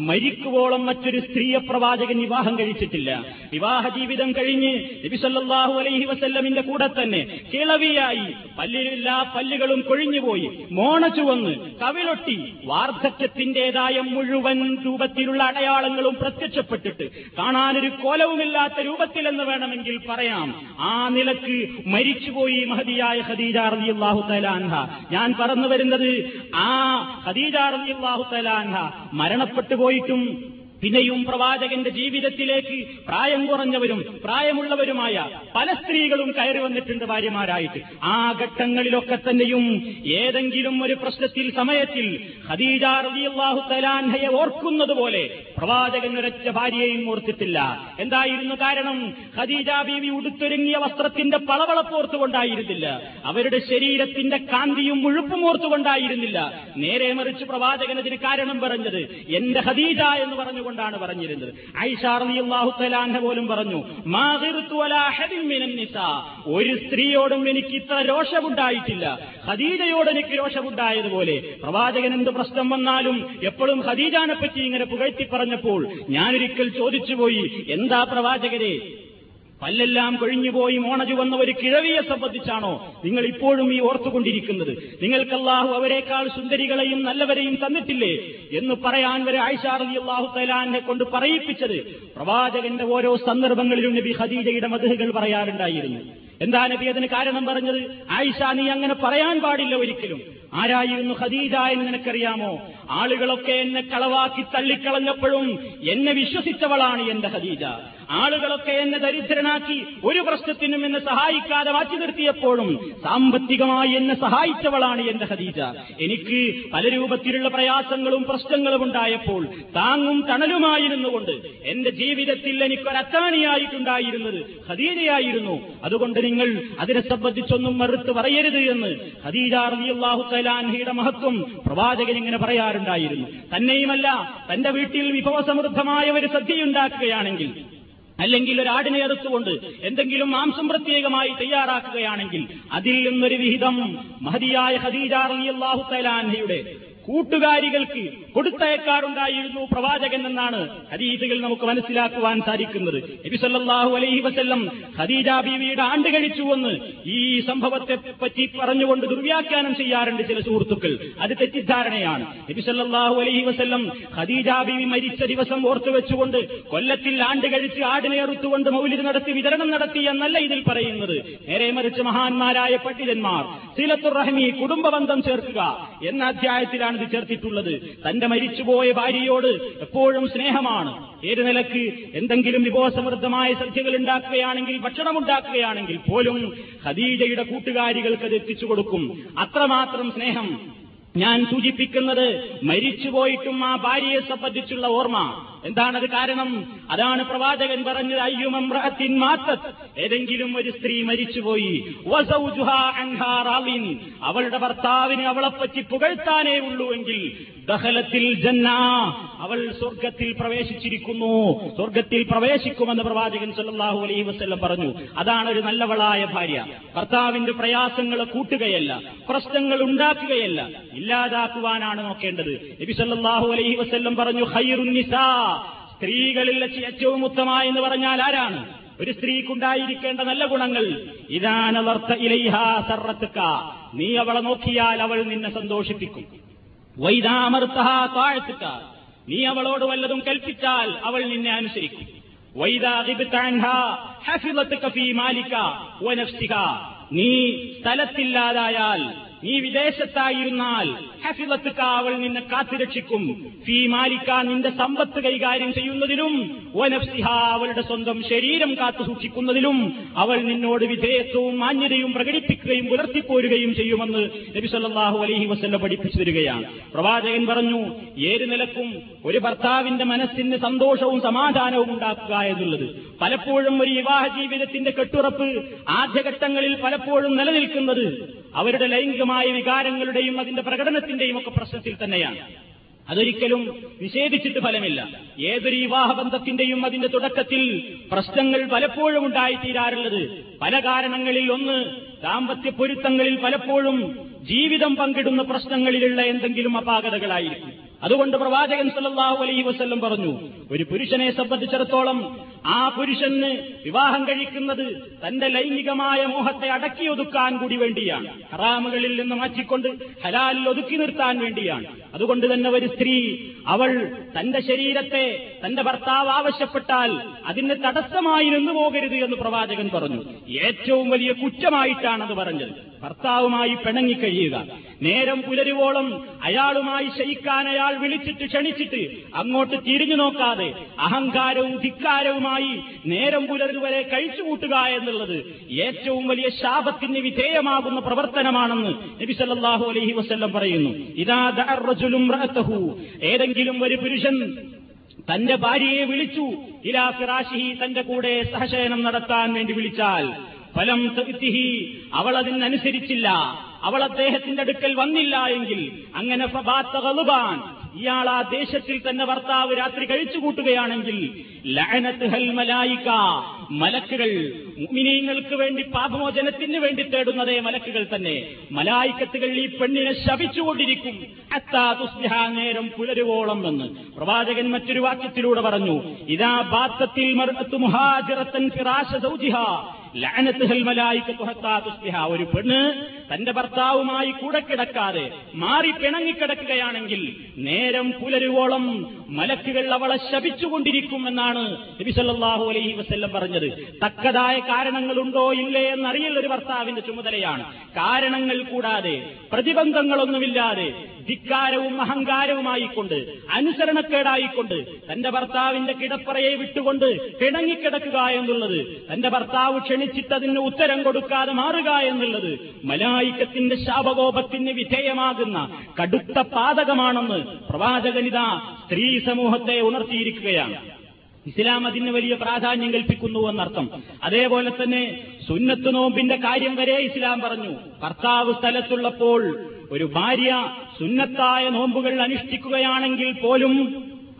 മരിക്കുവോളം മറ്റൊരു സ്ത്രീയെ പ്രവാചകൻ വിവാഹം കഴിച്ചിട്ടില്ല. വിവാഹ ജീവിതം കഴിഞ്ഞ് നബി സല്ലല്ലാഹു അലൈഹി വസല്ലമിന്റെ കൂടെ തന്നെ കിളവിയായി പല്ലിലെല്ലാ പല്ലുകളും കൊഴിഞ്ഞുപോയി മോണ ചുവന്ന് കവിളൊട്ടി വാർദ്ധക്യത്തിന്റേതായ മുഴുവൻ രൂപത്തിലുള്ള അടയാളങ്ങളും പ്രത്യക്ഷപ്പെട്ടിട്ട് കാണാനൊരു കോലവുമില്ലാത്ത രൂപത്തിലെന്ന് വേണമെങ്കിൽ പറയാം. ആ നിലയ്ക്ക് മരിച്ചുപോയി മഹതിയായ ഖദീജ റളിയല്ലാഹു ഞാൻ പറഞ്ഞു വരുന്നത് ആ ഖദീജ റളിയല്ലാഹു തആല അൻഹ മരണപ്പെട്ടു പോയിട്ടും പിന്നെയും പ്രവാചകന്റെ ജീവിതത്തിലേക്ക് പ്രായം കുറഞ്ഞവരും പ്രായമുള്ളവരുമായ പല സ്ത്രീകളും കയറി വന്നിട്ടുണ്ട് ഭാര്യമാരായിട്ട്. ആ ഘട്ടങ്ങളിലൊക്കെ തന്നെയും ഏതെങ്കിലും ഒരു പ്രശ്നത്തിൽ സമയത്തിൽ ഖദീജ റളിയല്ലാഹു തലാൻഹയെ ഓർക്കുന്നത് പോലെ പ്രവാചകൻ ഒരച്ച ഭാര്യയെയും ഓർത്തിട്ടില്ല. എന്തായിരുന്നു കാരണം? ഖദീജ ബീവി ഉടുത്തൊരുങ്ങിയ വസ്ത്രത്തിന്റെ പളവളപ്പോർത്തുകൊണ്ടായിരുന്നില്ല അവരുടെ ശരീരത്തിന്റെ കാന്തിയും മുഴുപ്പും ഓർത്തുകൊണ്ടായിരുന്നില്ല. നേരെ മറിച്ച് പ്രവാചകൻ അതിന് കാരണം പറഞ്ഞത് എന്റെ ഖദീജ എന്ന് പറഞ്ഞുകൊണ്ടാണ് പറഞ്ഞിരുന്നത്. തലാൻഹ പോലും പറഞ്ഞു "മാ ഖിർതു അലാ അഹദിൻ ഒരു സ്ത്രീയോടും എനിക്ക് ഇത്ര രോഷമുണ്ടായിട്ടില്ല. ഖദീജയോട് എനിക്ക് രോഷമുണ്ടായതുപോലെ പ്രവാചകൻ എന്ത് പ്രശ്നം വന്നാലും എപ്പോഴും ഖദീജാനെ പറ്റി ഇങ്ങനെ പുകഴ്ത്തി പറഞ്ഞപ്പോൾ ഞാനൊരിക്കൽ ചോദിച്ചുപോയി എന്താ പ്രവാചകരെ പല്ലെല്ലാം കൊഴിഞ്ഞുപോയി മോണജു വന്ന ഒരു കിഴവിയെ സംബന്ധിച്ചാണോ നിങ്ങൾ ഇപ്പോഴും ഈ ഓർത്തുകൊണ്ടിരിക്കുന്നത്? നിങ്ങൾക്കല്ലാഹു അവരെക്കാൾ സുന്ദരികളെയും നല്ലവരെയും തന്നിട്ടില്ലേ? എന്ന് പറയാൻ വരെ ആയിഷാറലി അള്ളാഹു തലാനെ കൊണ്ട് പറയിപ്പിച്ചത് പ്രവാചകന്റെ ഓരോ സന്ദർഭങ്ങളിലും നബി ഖദീജയുടെ മധുഹകൾ പറയാറുണ്ടായിരുന്നു. എന്താ നബി അതിന് കാരണം പറഞ്ഞത്? ആയിഷ നീ അങ്ങനെ പറയാൻ പാടില്ല ഒരിക്കലും. ആരായിരുന്നു ഖദീജ എന്ന് നിനക്കറിയാമോ? ആളുകളൊക്കെ എന്നെ കളവാക്കി തള്ളിക്കളഞ്ഞപ്പോഴും എന്നെ വിശ്വസിച്ചവളാണ് എന്റെ ഖദീജ. ആളുകളൊക്കെ എന്നെ ദരിദ്രനാക്കി ഒരു പ്രശ്നത്തിനും എന്നെ സഹായിക്കാതെ മാറ്റി നിർത്തിയപ്പോഴും സാമ്പത്തികമായി എന്നെ സഹായിച്ചവളാണ് എന്റെ ഹദീജ എനിക്ക് പല രൂപത്തിലുള്ള പ്രയാസങ്ങളും പ്രശ്നങ്ങളും ഉണ്ടായപ്പോൾ താങ്ങും തണലുമായിരുന്നുകൊണ്ട് എന്റെ ജീവിതത്തിൽ എനിക്കൊരത്താണിയായിട്ടുണ്ടായിരുന്നത് ഹദീജയായിരുന്നു അതുകൊണ്ട് നിങ്ങൾ അതിനെ സംബന്ധിച്ചൊന്നും മറുത്ത് പറയരുത് എന്ന് ഹദീജ റളിയല്ലാഹു തലാൻഹിയുടെ മഹത്വം പ്രവാചകൻ ഇങ്ങനെ പറയാറുണ്ടായിരുന്നു. തന്നെയുമല്ല തന്റെ വീട്ടിൽ വിഭവസമൃദ്ധമായ ഒരു സദ്യയുണ്ടാക്കുകയാണെങ്കിൽ അല്ലെങ്കിൽ ഒരു ആടിനെ അറുത്തുകൊണ്ട് എന്തെങ്കിലും മാംസം പ്രത്യേകമായി തയ്യാറാക്കുകയാണെങ്കിൽ അതിൽ നിന്നൊരു വിഹിതം മഹതിയായ ഖദീജ റളിയല്ലാഹു തആലാൻഹയുടെ കൂട്ടുകാരികൾക്ക് കൊടുത്തയക്കാറുണ്ടായിരുന്നു പ്രവാചകൻ എന്നാണ് ഹദീസുകൾ നമുക്ക് മനസ്സിലാക്കുവാൻ സാധിക്കുന്നത്. നബി സല്ലല്ലാഹു അലൈഹി വസ്ല്ലം ഖദീജ ബീവിയുടെ ആണ്ട് കഴിച്ചുവെന്ന് ഈ സംഭവത്തെ പറ്റി പറഞ്ഞുകൊണ്ട് ദുർവ്യാഖ്യാനം ചെയ്യാറുണ്ട് ചില സുഹൃത്തുക്കൾ. അത് തെറ്റിദ്ധാരണയാണ്. നബി സല്ലല്ലാഹു അലൈഹി വസല്ലം ഖദീജ ബീവി മരിച്ച ദിവസം ഓർത്തു വെച്ചുകൊണ്ട് കൊല്ലത്തിൽ ആണ്ട് കഴിച്ച് ആടിനെ അറുത്തുകൊണ്ട് നടത്തി വിതരണം നടത്തി എന്നല്ല ഇതിൽ പറയുന്നത്. നേരെ മറിച്ച് മഹാന്മാരായ പണ്ഡിതന്മാർ സീലത്തുർ റഹ്മി കുടുംബബന്ധം ചേർക്കുക എന്ന അധ്യായത്തിലാണ് ഇത് ചേർത്തിട്ടുള്ളത്? തന്റെ മരിച്ചുപോയ ഭാര്യയോട് എപ്പോഴും സ്നേഹമാണ്. ഏത് നിലയ്ക്ക് എന്തെങ്കിലും വിഭവസമൃദ്ധമായ സദ്യകൾ ഉണ്ടാക്കുകയാണെങ്കിൽ ഭക്ഷണം ഉണ്ടാക്കുകയാണെങ്കിൽ പോലും ഖദീജയുടെ കൂട്ടുകാരികൾക്ക് അത് എത്തിച്ചു കൊടുക്കും. അത്രമാത്രം സ്നേഹം. ഞാൻ സൂചിപ്പിക്കുന്നത് മരിച്ചുപോയിട്ടും ആ ഭാര്യയെ സംബന്ധിച്ചുള്ള ഓർമ്മ. എന്താണത് കാരണം? അതാണ് പ്രവാചകൻ പറഞ്ഞത് അയ്യുമമ്രഅത്തിൻ മാത്തത്. ഏതെങ്കിലും ഒരു സ്ത്രീ മരിച്ചുപോയി. അവളുടെ ഭർത്താവിന് അവളെപ്പറ്റി പുകഴ്ത്താനേ ഉള്ളൂ എങ്കിൽ ദഹലത്തിൽ ജന്ന. അവൾ സ്വർഗത്തിൽ പ്രവേശിച്ചിരിക്കുന്നു. സ്വർഗത്തിൽ പ്രവേശിക്കുമെന്ന് പ്രവാചകൻ സല്ലാഹു അലൈഹി വസല്ലം പറഞ്ഞു. അതാണ് ഒരു നല്ലവളായ ഭാര്യ. ഭർത്താവിന്റെ പ്രയാസങ്ങൾ കൂട്ടുകയല്ല പ്രശ്നങ്ങൾ ഉണ്ടാക്കുകയല്ല ഇല്ലാതാക്കുവാനാണ് നോക്കേണ്ടത്. നബി സല്ലല്ലാഹു അലൈഹി വസല്ലം പറഞ്ഞു ഖൈറുൻ നിസാ. സ്ത്രീകളിൽ വെച്ച് ഏറ്റവും ഉത്തമ എന്ന് പറഞ്ഞാൽ ആരാണ്? ഒരു സ്ത്രീക്കുണ്ടായിരിക്കേണ്ട നല്ല ഗുണങ്ങൾ ഇതാനവർത്ത ഇലൈഹാ സർറത്തുക്ക. നീ അവളെ നോക്കിയാൽ അവൾ നിന്നെ സന്തോഷിപ്പിക്കും. വൈദാമർത്തഹ താഴ്ത്തുക്ക. നീ അവളോട് വല്ലതും കൽപ്പിച്ചാൽ അവൾ നിന്നെ അനുസരിക്കും. നീ സ്ഥലത്തില്ലാതായാൽ നീ വിദേശത്തായിരുന്നാൽ ഹഫിലത്തുക കാവൽ നിന്നെ കാത്തുരക്ഷിക്കും. ഫീ മാലിക്ക നിന്റെ സമ്പത്ത് കൈകാര്യം ചെയ്യുന്നതിലും ഓനഫ്സിഹ അവളുടെ സ്വന്തം ശരീരം കാത്തു സൂക്ഷിക്കുന്നതിലും അവൾ നിന്നോട് വിധേയത്വവും മാന്യതയും പ്രകടിപ്പിക്കുകയും പുലർത്തിപ്പോരുകയും ചെയ്യുമെന്ന് നബി സല്ലാഹു അലഹി വസ്ല്ല പഠിപ്പിച്ചു തരികയാണ്. പ്രവാചകൻ പറഞ്ഞു ഏത് നിലക്കും ഒരു ഭർത്താവിന്റെ മനസ്സിന് സന്തോഷവും സമാധാനവും ഉണ്ടാക്കുക എന്നുള്ളത്. പലപ്പോഴും ഒരു വിവാഹ ജീവിതത്തിന്റെ കെട്ടുറപ്പ് ആദ്യഘട്ടങ്ങളിൽ പലപ്പോഴും നിലനിൽക്കുന്നത് അവരുടെ ലൈംഗികമായ വികാരങ്ങളുടെയും അതിന്റെ പ്രകടനത്തിന്റെയും ഒക്കെ പ്രശ്നത്തിൽ തന്നെയാണ്. അതൊരിക്കലും നിഷേധിച്ചിട്ട് ഫലമില്ല. ഏതൊരു വിവാഹബന്ധത്തിന്റെയും അതിന്റെ തുടക്കത്തിൽ പ്രശ്നങ്ങൾ പലപ്പോഴും ഉണ്ടായിത്തീരാറുള്ളത്. പല കാരണങ്ങളിൽ ഒന്ന് ദാമ്പത്യ പൊരുത്തങ്ങളിൽ പലപ്പോഴും ജീവിതം പങ്കിടുന്ന പ്രശ്നങ്ങളിലുള്ള എന്തെങ്കിലും അപാകതകളായിരിക്കും. അതുകൊണ്ട് പ്രവാചകൻ സല്ലാഹു അലൈഹി വസ്ല്ലം പറഞ്ഞു ഒരു പുരുഷനെ സംബന്ധിച്ചിടത്തോളം ആ പുരുഷന് വിവാഹം കഴിക്കുന്നത് തന്റെ ലൈംഗികമായ മോഹത്തെ അടക്കി ഒതുക്കാൻ കൂടി വേണ്ടിയാണ്. ഹറാമുകളിൽ നിന്ന് മാറ്റിക്കൊണ്ട് ഹലാലിൽ ഒതുക്കി നിർത്താൻ വേണ്ടിയാണ്. അതുകൊണ്ട് തന്നെ ഒരു സ്ത്രീ അവൾ തന്റെ ശരീരത്തെ തന്റെ ഭർത്താവ് ആവശ്യപ്പെട്ടാൽ അതിന് തടസ്സമായി നിന്നു പോകരുത് എന്ന് പ്രവാചകൻ പറഞ്ഞു. ഏറ്റവും വലിയ കുറ്റമായിട്ടാണ് അത് പറഞ്ഞത്. ഭർത്താവുമായി പിണങ്ങിക്കഴിയുക നേരം പുലരുവോളം അയാളുമായി ശയിക്കാൻ അയാൾ വിളിച്ചിട്ട് ക്ഷണിച്ചിട്ട് അങ്ങോട്ട് തിരിഞ്ഞു നോക്കാതെ അഹങ്കാരവും ധിക്കാരവുമായി നേരം പുലരുവരെ കഴിച്ചുകൂട്ടുക എന്നുള്ളത് ഏറ്റവും വലിയ ശാപത്തിന് വിധേയമാകുന്ന പ്രവർത്തനമാണെന്ന് നബി സല്ലാഹു അലൈഹി വസ്ല്ലം പറയുന്നു. ഇതാ ഏതെങ്കിലും ഒരു പുരുഷൻ തന്റെ ഭാര്യയെ വിളിച്ചു. ഇലാ ഫിറാഷിഹി തന്റെ കൂടെ സഹശയനം നടത്താൻ വേണ്ടി വിളിച്ചാൽ ഫലം അവൾ അതിനനുസരിച്ചില്ല അവൾ അദ്ദേഹത്തിന്റെ അടുക്കൽ വന്നില്ല എങ്കിൽ അങ്ങനെ ഫബാത്ത ഗളുബാൻ. ഇയാൾ ആ ദേശത്തിൽ തന്നെ ഭർത്താവ് രാത്രി കഴിച്ചുകൂട്ടുകയാണെങ്കിൽ മലക്കുകൾ മുഅ്മിനീങ്ങൾക്ക് വേണ്ടി പാപമോചനത്തിന് വേണ്ടി തേടുന്നതേ മലക്കുകൾ തന്നെ. മലായിക്കത്തുകൾ ഈ പെണ്ണിനെ ശപിച്ചുകൊണ്ടിരിക്കും നേരം പുലരുവോളം എന്ന് പ്രവാചകൻ മറ്റൊരു വാക്യത്തിലൂടെ പറഞ്ഞു. ഇതാ ബാത്തത്തിൽ ഒരു പെണ്ണ് തന്റെ ഭർത്താവുമായി കൂടെ കിടക്കാതെ മാറി പിണങ്ങിക്കിടക്കുകയാണെങ്കിൽ നേരം പുലരുവോളം മലക്കുകൾ അവളെ ശപിച്ചുകൊണ്ടിരിക്കും എന്നാണ് നബി സല്ലല്ലാഹു അലൈഹി വസ്ല്ലം പറഞ്ഞത്. തക്കതായ കാരണങ്ങളുണ്ടോ ഇല്ലേ എന്നറിയൽ ഒരു ഭർത്താവിന്റെ ചുമതലയാണ്. കാരണങ്ങൾ കൂടാതെ പ്രതിബന്ധങ്ങളൊന്നുമില്ലാതെ ധിക്കാരവും അഹങ്കാരവുമായിക്കൊണ്ട് അനുസരണക്കേടായിക്കൊണ്ട് തന്റെ ഭർത്താവിന്റെ കിടപ്പറയെ വിട്ടുകൊണ്ട് പിണങ്ങിക്കിടക്കുക എന്നുള്ളത് തന്റെ ഭർത്താവ് ക്ഷണിച്ചിട്ടതിന് ഉത്തരം കൊടുക്കാതെ മാറുക എന്നുള്ളത് മലായിക്കത്തിന്റെ ശാപകോപത്തിന് വിധേയമാകുന്ന കടുത്ത പാതകമാണെന്ന് പ്രവാചകനിത സ്ത്രീ സമൂഹത്തെ ഉണർത്തിയിരിക്കുകയാണ്. ഇസ്ലാം അതിന് വലിയ പ്രാധാന്യം കൽപ്പിക്കുന്നു എന്നർത്ഥം. അതേപോലെ തന്നെ സുന്നത്ത് നോമ്പിന്റെ കാര്യം വരെ ഇസ്ലാം പറഞ്ഞു. ഭർത്താവ് സ്ഥലത്തുള്ളപ്പോൾ ഒരു ഭാര്യ സുന്നത്തായ നോമ്പുകൾ അനുഷ്ഠിക്കുകയാണെങ്കിൽ പോലും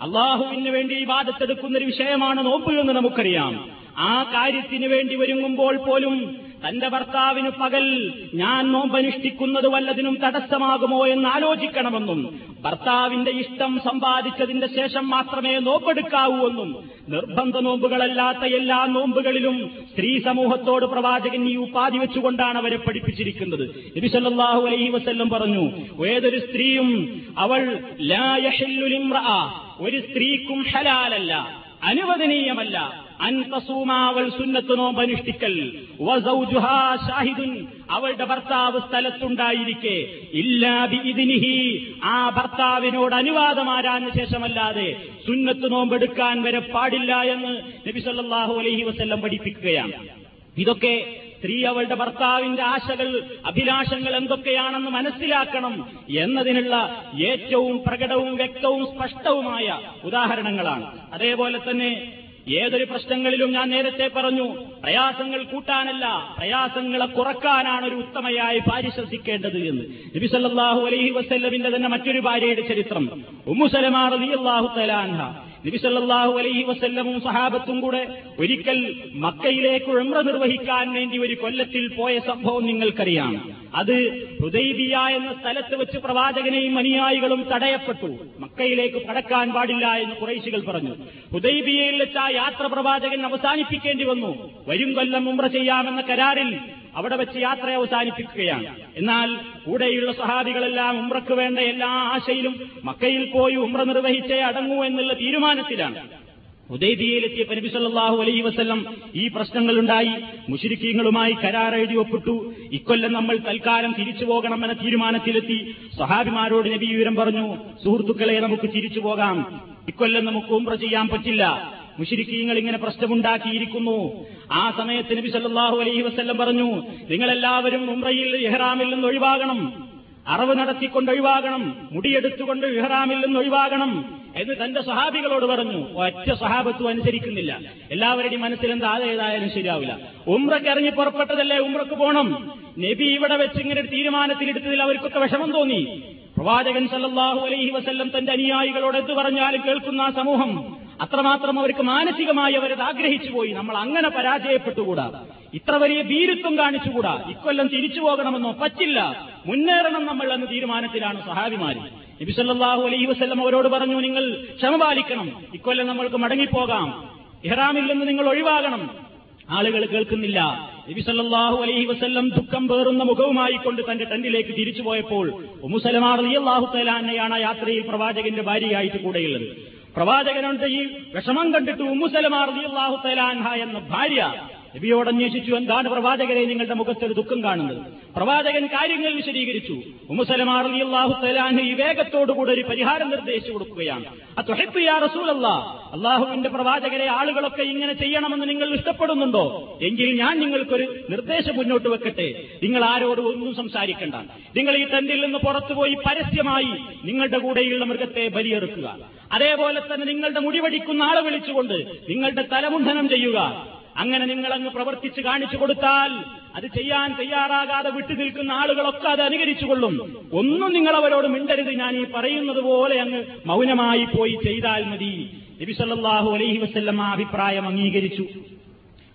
അള്ളാഹുവിന് വേണ്ടി വാദത്തെടുക്കുന്ന ഒരു വിഷയമാണ് നോമ്പ് എന്ന് നമുക്കറിയാം. ആ കാര്യത്തിന് വേണ്ടി ഒരുങ്ങുമ്പോൾ പോലും തന്റെ ഭർത്താവിന് പകൽ ഞാൻ നോമ്പനുഷ്ഠിക്കുന്നത് വല്ലതിനും തടസ്സമാകുമോ എന്ന് ആലോചിക്കണമെന്നും ഭർത്താവിന്റെ ഇഷ്ടം സമ്പാദിച്ചതിന്റെ ശേഷം മാത്രമേ നോമ്പെടുക്കാവൂ എന്നും നിർബന്ധ നോമ്പുകളല്ലാത്ത എല്ലാ നോമ്പുകളിലും സ്ത്രീ സമൂഹത്തോട് പ്രവാചകൻ ഈ ഉപാധി വെച്ചുകൊണ്ടാണ് അവരെ പഠിപ്പിച്ചിരിക്കുന്നത്. നബിസല്ലാഹു അലൈഹി വസ്ല്ലം പറഞ്ഞു ഏതൊരു സ്ത്രീയും അവൾ ഒരു സ്ത്രീക്കും ഹലാലല്ല അനുവദനീയമല്ല വസൗജുഹാ ഷാഹിദുൻ. അവളുടെ ഭർത്താവ് സ്ഥലത്തുണ്ടായിരിക്കെ. ഇല്ലാതിനിഹി ആ ഭർത്താവിനോട് അനുവാദം ആരാഞ്ഞ ശേഷമല്ലാതെ സുന്നത്ത് നോമ്പെടുക്കാൻ വരെ പാടില്ല എന്ന് നബി സല്ലാഹു അലൈഹി വസ്ല്ലം പഠിപ്പിക്കുകയാണ്. ഇതൊക്കെ സ്ത്രീ അവളുടെ ഭർത്താവിന്റെ ആശകൾ അഭിലാഷങ്ങൾ എന്തൊക്കെയാണെന്ന് മനസ്സിലാക്കണം എന്നതിനുള്ള ഏറ്റവും പ്രകടവും വ്യക്തവും സ്പഷ്ടവുമായ ഉദാഹരണങ്ങളാണ്. അതേപോലെ തന്നെ ഏതൊരു പ്രശ്നങ്ങളിലും ഞാൻ നേരത്തെ പറഞ്ഞു പ്രയാസങ്ങൾ കൂട്ടാനല്ല പ്രയാസങ്ങളെ കുറക്കാനാണ് ഒരു ഉത്തമയായി ഭാര്യ എന്ന്. നബി സല്ലാഹു അലൈഹി വസ്ല്ലമിന്റെ തന്നെ മറ്റൊരു ഭാര്യയുടെ ചരിത്രം. ഉമ്മുസലമാ റളിയല്ലാഹു തലാൻഹ നബിസല്ലാഹു അലൈഹി വസല്ലമും സഹാബത്തും കൂടെ ഒരിക്കൽ മക്കയിലേക്ക് ഉംറ നിർവഹിക്കാൻ വേണ്ടി ഒരു കൊല്ലത്തിൽ പോയ സംഭവം നിങ്ങൾക്കറിയാം. അത് ഹുദൈബിയ എന്ന സ്ഥലത്ത് വെച്ച് പ്രവാചകനെയും അനുയായികളും തടയപ്പെട്ടു. മക്കയിലേക്ക് കടക്കാൻ പാടില്ല എന്ന് കുറേശികൾ പറഞ്ഞു. ഹുദൈബിയയിൽ വെച്ച് ആ യാത്ര പ്രവാചകൻ അവസാനിപ്പിക്കേണ്ടി വന്നു. വരും കൊല്ലം ഉമ്ര ചെയ്യാമെന്ന കരാറിൽ അവിടെ വെച്ച് യാത്ര അവസാനിപ്പിക്കുകയാണ്. എന്നാൽ കൂടെയുള്ള സഹാബികളെല്ലാം ഉമ്രക്ക് വേണ്ട എല്ലാ ആശയിലും മക്കയിൽ പോയി ഉമ്ര നിർവഹിച്ചേ അടങ്ങൂ എന്നുള്ള തീരുമാനത്തിലാണ്. ഉദയബിയയിലെത്തിയ നബി അലൈഹി വസല്ലം ഈ പ്രശ്നങ്ങളുണ്ടായി. മുഷിരിക്കീങ്ങളുമായി കരാർ എഴുതി ഒപ്പിട്ടു. ഇക്കൊല്ലം നമ്മൾ തൽക്കാലം തിരിച്ചു പോകണമെന്ന തീരുമാനത്തിലെത്തി. സഹാബിമാരോട് നബി വിവരം പറഞ്ഞു സുഹൃത്തുക്കളെ നമുക്ക് തിരിച്ചു പോകാം. ഇക്കൊല്ലം നമുക്ക് ഉംറ ചെയ്യാൻ പറ്റില്ല. മുഷിരിക്കീങ്ങൾ ഇങ്ങനെ പ്രശ്നമുണ്ടാക്കിയിരിക്കുന്നു. ആ സമയത്ത് നബി സല്ലാഹു അലൈഹി വസ്ല്ലം പറഞ്ഞു നിങ്ങളെല്ലാവരും ഉംറയിൽ ഇഹ്റാമിൽ നിന്ന് ഒഴിവാകണം. അറവ് നടത്തിക്കൊണ്ട് ഒഴിവാകണം. മുടിയെടുത്തുകൊണ്ട് ഇഹ്റാമിൽ നിന്ന് ഒഴിവാകണം. എന്ന് തന്റെ സഹാബികളോട് പറഞ്ഞു. ഒറ്റ സഹാബത്വം അനുസരിക്കുന്നില്ല. എല്ലാവരുടെയും മനസ്സിലെന്താ? അതേതായാലും ശരിയാവില്ല. ഉമ്രക്ക് ഇറങ്ങി പുറപ്പെട്ടതല്ലേ ഉമ്രക്ക് പോകണം നബി ഇവിടെ വെച്ച് ഇങ്ങനെ ഒരു തീരുമാനത്തിലെടുത്തതിൽ അവർക്കൊക്കെ വിഷമം തോന്നി. പ്രവാചകൻ സല്ലാഹു അലൈഹി വസ്ല്ലം തന്റെ അനുയായികളോട് എന്ത് പറഞ്ഞാലും കേൾക്കുന്ന ആ സമൂഹം അത്രമാത്രം അവർക്ക് മാനസികമായി അവരത് ആഗ്രഹിച്ചു പോയി. നമ്മൾ അങ്ങനെ പരാജയപ്പെട്ടുകൂടാ. ഇത്ര വലിയ ഭീരുത്വം കാണിച്ചുകൂടാ. ഇക്കൊല്ലം തിരിച്ചു പോകണമെന്നോ പറ്റില്ല. മുന്നേറണം നമ്മൾ എന്ന തീരുമാനത്തിലാണ് സഹാബിമാര്. നബി സല്ലല്ലാഹു അലൈഹി വസല്ലം അവരോട് പറഞ്ഞു നിങ്ങൾ ക്ഷമ പാലിക്കണം. ഇക്കൊല്ലം നമ്മൾക്ക് മടങ്ങിപ്പോകാം. ഇഹ്റാമിൽ നിന്ന് നിങ്ങൾ ഒഴിവാകണം. ആളുകൾ കേൾക്കുന്നില്ല. നബി സല്ലല്ലാഹു അലൈഹി വസ്ല്ലം ദുഃഖം പേറുന്ന മുഖവുമായി കൊണ്ട് തന്റെ ടെന്റിലേക്ക് തിരിച്ചു പോയപ്പോൾ ഉമുസലമാർ അന്നയാണ് ആ യാത്രയിൽ പ്രവാചകന്റെ ഭാര്യയായിട്ട് കൂടെയുള്ളത്. പ്രവാചകനുണ്ട് ഈ വിഷമം കണ്ടിട്ട് ഉമ്മുസലമാർ റളിയല്ലാഹു തആല അൻഹ എന്ന ഭാര്യ നബിയോട് അന്വേഷിച്ചു എന്താണ് പ്രവാചകരെ നിങ്ങളുടെ മുഖത്തൊരു ദുഃഖം കാണുന്നത്? പ്രവാചകൻ കാര്യങ്ങൾ വിശദീകരിച്ചു. ഈ വേഗത്തോടുകൂടെ ഒരു പരിഹാരം നിർദ്ദേശിച്ചു കൊടുക്കുകയാണ്. അള്ളാഹുവിന്റെ പ്രവാചകരെ ആളുകളൊക്കെ ഇങ്ങനെ ചെയ്യണമെന്ന് നിങ്ങൾ ഇഷ്ടപ്പെടുന്നുണ്ടോ? എങ്കിൽ ഞാൻ നിങ്ങൾക്കൊരു നിർദ്ദേശം മുന്നോട്ട് വെക്കട്ടെ. നിങ്ങൾ ആരോടും ഒന്നും സംസാരിക്കണ്ട. നിങ്ങൾ ഈ ടെന്റിൽ നിന്ന് പുറത്തുപോയി പരസ്യമായി നിങ്ങളുടെ കൂടെയുള്ള മൃഗത്തെ ബലിയെറുക്കുക അതേപോലെ തന്നെ നിങ്ങളുടെ മുടിവടിക്കുന്ന ആളെ വിളിച്ചുകൊണ്ട് നിങ്ങളുടെ തലമുണ്ഡനം ചെയ്യുക. അങ്ങനെ നിങ്ങളങ്ങ് പ്രവർത്തിച്ച് കാണിച്ചു കൊടുത്താൽ അത് ചെയ്യാൻ തയ്യാറാകാതെ വിട്ടു നിൽക്കുന്ന ആളുകളൊക്കെ അത് അനുകരിച്ചുകൊള്ളും ഒന്നും നിങ്ങൾ അവരോട് മിണ്ടരുത്. ഞാൻ ഈ പറയുന്നത് പോലെ അങ്ങ് മൗനമായി പോയി ചെയ്താൽ മതി. നബി സല്ലാഹു അലൈഹി വസ്ല്ല ആ അഭിപ്രായം അംഗീകരിച്ചു.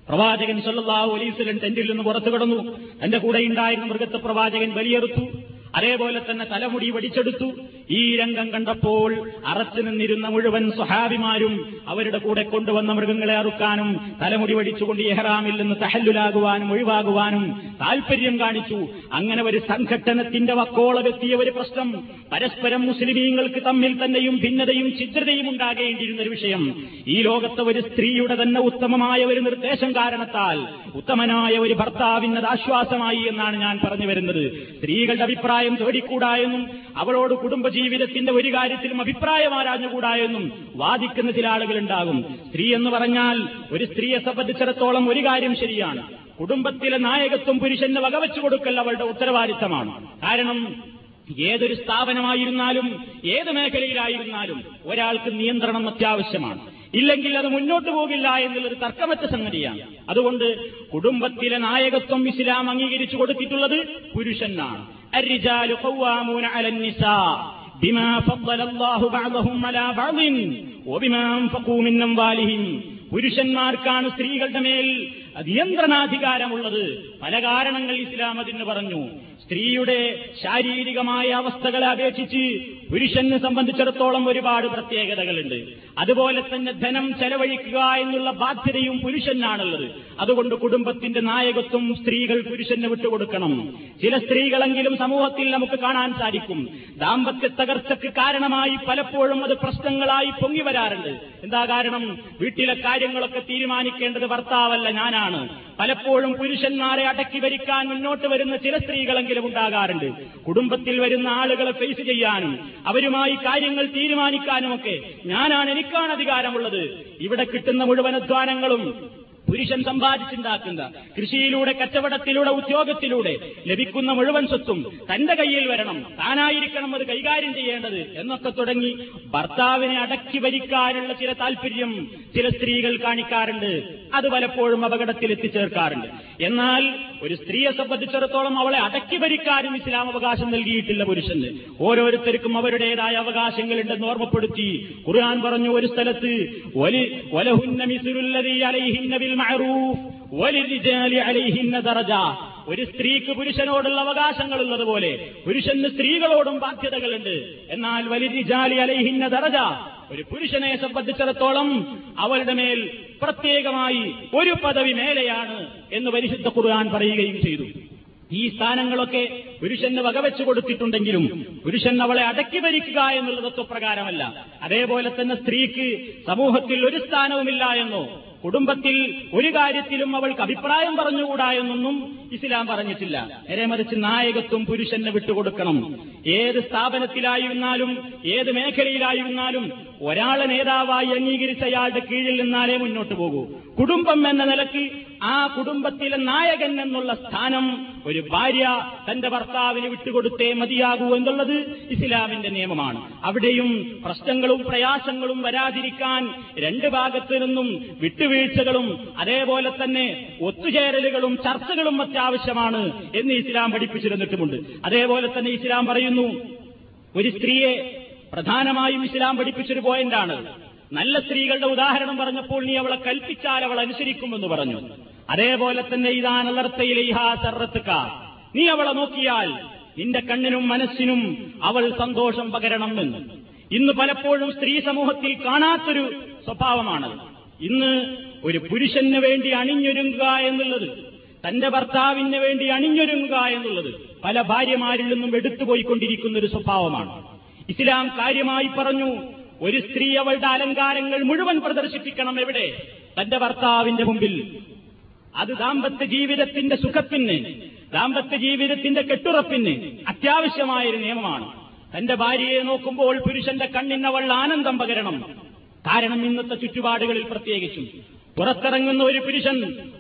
പ്രവാചകൻ സല്ലാഹു അലൈഹി വസല്ലം ടെന്റിൽ നിന്ന് പുറത്തു കിടന്നു. തന്റെ കൂടെ ഉണ്ടായിരുന്ന മൃഗത്തെ പ്രവാചകൻ ബലിയെടുത്തു. അതേപോലെ തന്നെ തലമുടി വടിച്ചെടുത്തു. ഈ രംഗം കണ്ടപ്പോൾ അറച്ചു നിന്നിരുന്ന മുഴുവൻ സ്വഹാബിമാരും അവരുടെ കൂടെ കൊണ്ടുവന്ന മൃഗങ്ങളെ അറുക്കാനും തലമുടി വടിച്ചുകൊണ്ട് എഹ്റാമിൽ നിന്ന് തഹല്ലുലാകുവാനും ഒഴിവാകുവാനും താൽപര്യം കാണിച്ചു. അങ്ങനെ ഒരു സംഘട്ടനത്തിന്റെ വക്കോളമെത്തിയ ഒരു പ്രശ്നം പരസ്പരം മുസ്ലിമീങ്ങൾക്ക് തമ്മിൽ തന്നെയും ഭിന്നതയും ചിത്രതയും ഉണ്ടാകേണ്ടിയിരുന്ന ഒരു വിഷയം. ഈ ലോകത്തെ ഒരു സ്ത്രീയുടെ തന്നെ ഉത്തമമായ ഒരു നിർദ്ദേശം കാരണത്താൽ ഉത്തമനായ ഒരു ഭർത്താവിനത് ആശ്വാസമായി എന്നാണ് ഞാൻ പറഞ്ഞു വരുന്നത്. സ്ത്രീകളുടെ അഭിപ്രായം തേടിക്കൂടാ എന്നും അവളോട് കുടുംബജീവിതത്തിന്റെ ഒരു കാര്യത്തിലും അഭിപ്രായം ആരാഞ്ഞുകൂടാ എന്നും വാദിക്കുന്ന ചില ആളുകളുണ്ടാകും. സ്ത്രീ എന്ന് പറഞ്ഞാൽ ഒരു സ്ത്രീയെ സംബന്ധിച്ചിടത്തോളം ഒരു കാര്യം ശരിയാണ്. കുടുംബത്തിലെ നായകത്വം പുരുഷന് വകവെച്ചു കൊടുക്കൽ അവളുടെ ഉത്തരവാദിത്തമാണ്. കാരണം ഏതൊരു സ്ഥാപനമായിരുന്നാലും ഏത് മേഖലയിലായിരുന്നാലും ഒരാൾക്ക് നിയന്ത്രണം അത്യാവശ്യമാണ്. ഇല്ലെങ്കിൽ അത് മുന്നോട്ട് പോകില്ല എന്നുള്ളൊരു തർക്കമറ്റ സംഗതിയാണ്. അതുകൊണ്ട് കുടുംബത്തിലെ നായകത്വം ഇസ്ലാം അംഗീകരിച്ചു കൊടുത്തിട്ടുള്ളത് പുരുഷനാണ്. الرجال قوامون على النساء بما فضل الله بعضهم على بعض وبما أنفقوا من أموالهم പുരുഷന്മാർക്കാണ് സ്ത്രീകളുടെ മേൽ നിയന്ത്രണാധികാരമുള്ളത്. പല കാരണങ്ങൾ ഇസ്ലാം അതിന് പറഞ്ഞു. സ്ത്രീയുടെ ശാരീരികമായ അവസ്ഥകളെ അപേക്ഷിച്ച് പുരുഷനെ സംബന്ധിച്ചിടത്തോളം ഒരുപാട് പ്രത്യേകതകളുണ്ട്. അതുപോലെ തന്നെ ധനം ചെലവഴിക്കുക എന്നുള്ള ബാധ്യതയും പുരുഷനാണുള്ളത് അതുകൊണ്ട് കുടുംബത്തിന്റെ നായകത്വം സ്ത്രീകൾ പുരുഷന് വിട്ടുകൊടുക്കണം. ചില സ്ത്രീകളെങ്കിലും സമൂഹത്തിൽ നമുക്ക് കാണാൻ സാധിക്കും. ദാമ്പത്യ തകർച്ചയ്ക്ക് കാരണമായി പലപ്പോഴും അത് പ്രശ്നങ്ങളായി പൊങ്ങി വരാറുണ്ട്. എന്താ കാരണം? വീട്ടിലെ കാര്യങ്ങളൊക്കെ തീരുമാനിക്കേണ്ടത് ഭർത്താവല്ല ഞാനാണ്. പലപ്പോഴും പുരുഷന്മാരെ അടക്കി ഭരിക്കാൻ മുന്നോട്ട് വരുന്ന ചില സ്ത്രീകളെങ്കിലും ഉണ്ടാകാറുണ്ട്. കുടുംബത്തിൽ വരുന്ന ആളുകളെ ഫേസ് ചെയ്യാനും അവരുമായി കാര്യങ്ങൾ തീരുമാനിക്കാനുമൊക്കെ ഞാനാണ് എനിക്കാണ് അധികാരമുള്ളത്. ഇവിടെ കിട്ടുന്ന മുഴുവൻ അധ്വാനങ്ങളും പുരുഷൻ സമ്പാദിച്ചുണ്ടാക്കുന്ന കൃഷിയിലൂടെ കച്ചവടത്തിലൂടെ ഉദ്യോഗത്തിലൂടെ ലഭിക്കുന്ന മുഴുവൻ സ്വത്തും തന്റെ കയ്യിൽ വരണം. താനായിരിക്കണം അത് കൈകാര്യം ചെയ്യേണ്ടത് എന്നൊക്കെ തുടങ്ങി ഭർത്താവിനെ അടക്കി ഭരിക്കാനുള്ള ചില താല്പര്യം ചില സ്ത്രീകൾ കാണിക്കാറുണ്ട്. അത് പലപ്പോഴും അപകടത്തിൽ എത്തിച്ചേർക്കാറുണ്ട് എന്നാൽ ഒരു സ്ത്രീയെ സംബന്ധിച്ചിടത്തോളം അവളെ അടക്കി ഭരിക്കാനും ഇസ്ലാം അവകാശം നൽകിയിട്ടില്ല പുരുഷന്. ഓരോരുത്തർക്കും അവരുടേതായ അവകാശങ്ങളുണ്ടെന്ന് ഓർമ്മപ്പെടുത്തി ഖുർആൻ പറഞ്ഞു ഒരു സ്ഥലത്ത് ഒരു സ്ത്രീക്ക് പുരുഷനോടുള്ള അവകാശങ്ങളുള്ളതുപോലെ പുരുഷന് സ്ത്രീകളോടും ബാധ്യതകളുണ്ട്. എന്നാൽ വലിരിജാലി അലൈഹിന്ന ദറജ ഒരു പുരുഷനെ സംബന്ധിച്ചിടത്തോളം അവരുടെ മേൽ പ്രത്യേകമായി ഒരു പദവി മേലെയാണ് എന്ന് പരിശുദ്ധ ഖുർആൻ പറയുകയും ചെയ്തു. ഈ സ്ഥാനങ്ങളൊക്കെ പുരുഷന് വകവെച്ചു കൊടുത്തിട്ടുണ്ടെങ്കിലും പുരുഷൻ അവളെ അടക്കി ഭരിക്കുക എന്നുള്ള തത്വപ്രകാരമല്ല അതേപോലെ തന്നെ സ്ത്രീക്ക് സമൂഹത്തിൽ ഒരു സ്ഥാനവുമില്ല എന്നോ കുടുംബത്തിൽ ഒരു കാര്യത്തിലും അവൾക്ക് അഭിപ്രായം പറഞ്ഞുകൂടാ എന്നൊന്നും ഇസ്ലാം പറഞ്ഞിട്ടില്ല. നേരെ മറിച്ച് നായകത്വം പുരുഷന് വിട്ടുകൊടുക്കണം. ഏത് സ്ഥാപനത്തിലായിരുന്നാലും ഏത് മേഖലയിലായിരുന്നാലും ഒരാളെ നേതാവായി അംഗീകരിച്ച അയാളുടെ കീഴിൽ നിന്നാലേ മുന്നോട്ട് പോകൂ. കുടുംബം എന്ന നിലയ്ക്ക് ആ കുടുംബത്തിലെ നായകൻ എന്നുള്ള സ്ഥാനം ഒരു ഭാര്യ തന്റെ ഭർത്താവിന് വിട്ടുകൊടുത്തേ മതിയാകൂ എന്നുള്ളത് ഇസ്ലാമിന്റെ നിയമമാണ്. അവിടെയും പ്രശ്നങ്ങളും പ്രയാസങ്ങളും വരാതിരിക്കാൻ രണ്ട് ഭാഗത്തു നിന്നും വിട്ടുവീഴ്ചകളും അതേപോലെ തന്നെ ഒത്തുചേരലുകളും ചർച്ചകളും അത്യാവശ്യമാണ് എന്ന് ഇസ്ലാം പഠിപ്പിച്ചിരുന്നിട്ടുമുണ്ട്. അതേപോലെ തന്നെ ഇസ്ലാം പറയുന്നു ഒരു സ്ത്രീയെ പ്രധാനമായും ഇസ്ലാം പഠിപ്പിച്ചൊരു പോയിന്റാണ് നല്ല സ്ത്രീകളുടെ ഉദാഹരണം പറഞ്ഞപ്പോൾ നീ അവളെ കൽപ്പിച്ചാൽ അവൾ അനുസരിക്കുമെന്ന് പറഞ്ഞു. അതേപോലെ തന്നെ ഇതാ നലർത്തയിലേഹാ ചർറത്തുക്ക നീ അവളെ നോക്കിയാൽ നിന്റെ കണ്ണിനും മനസ്സിനും അവൾ സന്തോഷം പകരണം എന്ന്. ഇന്ന് പലപ്പോഴും സ്ത്രീ സമൂഹത്തിൽ കാണാത്തൊരു സ്വഭാവമാണ്. ഇന്ന് ഒരു പുരുഷന് വേണ്ടി അണിഞ്ഞൊരുങ്ങുക എന്നുള്ളത് തന്റെ ഭർത്താവിന് വേണ്ടി അണിഞ്ഞൊരുങ്ങുക എന്നുള്ളത് പല ഭാര്യമാരിൽ നിന്നും എടുത്തുപോയിക്കൊണ്ടിരിക്കുന്ന ഒരു സ്വഭാവമാണ്. ഇസ്ലാം കാര്യമായി പറഞ്ഞു ഒരു സ്ത്രീ അവളുടെ അലങ്കാരങ്ങൾ മുഴുവൻ പ്രദർശിപ്പിക്കണം എവിടെ? തന്റെ ഭർത്താവിന്റെ മുമ്പിൽ. അത് ദാമ്പത്യ ജീവിതത്തിന്റെ സുഖത്തിന് ദാമ്പത്യ ജീവിതത്തിന്റെ കെട്ടുറപ്പിന് അത്യാവശ്യമായൊരു നിയമമാണ്. തന്റെ ഭാര്യയെ നോക്കുമ്പോൾ പുരുഷന്റെ കണ്ണിന് അവൾ ആനന്ദം പകരണം. കാരണം ഇന്നത്തെ ചുറ്റുപാടുകളിൽ പ്രത്യേകിച്ചും. പുറത്തിറങ്ങുന്ന ഒരു പുരുഷൻ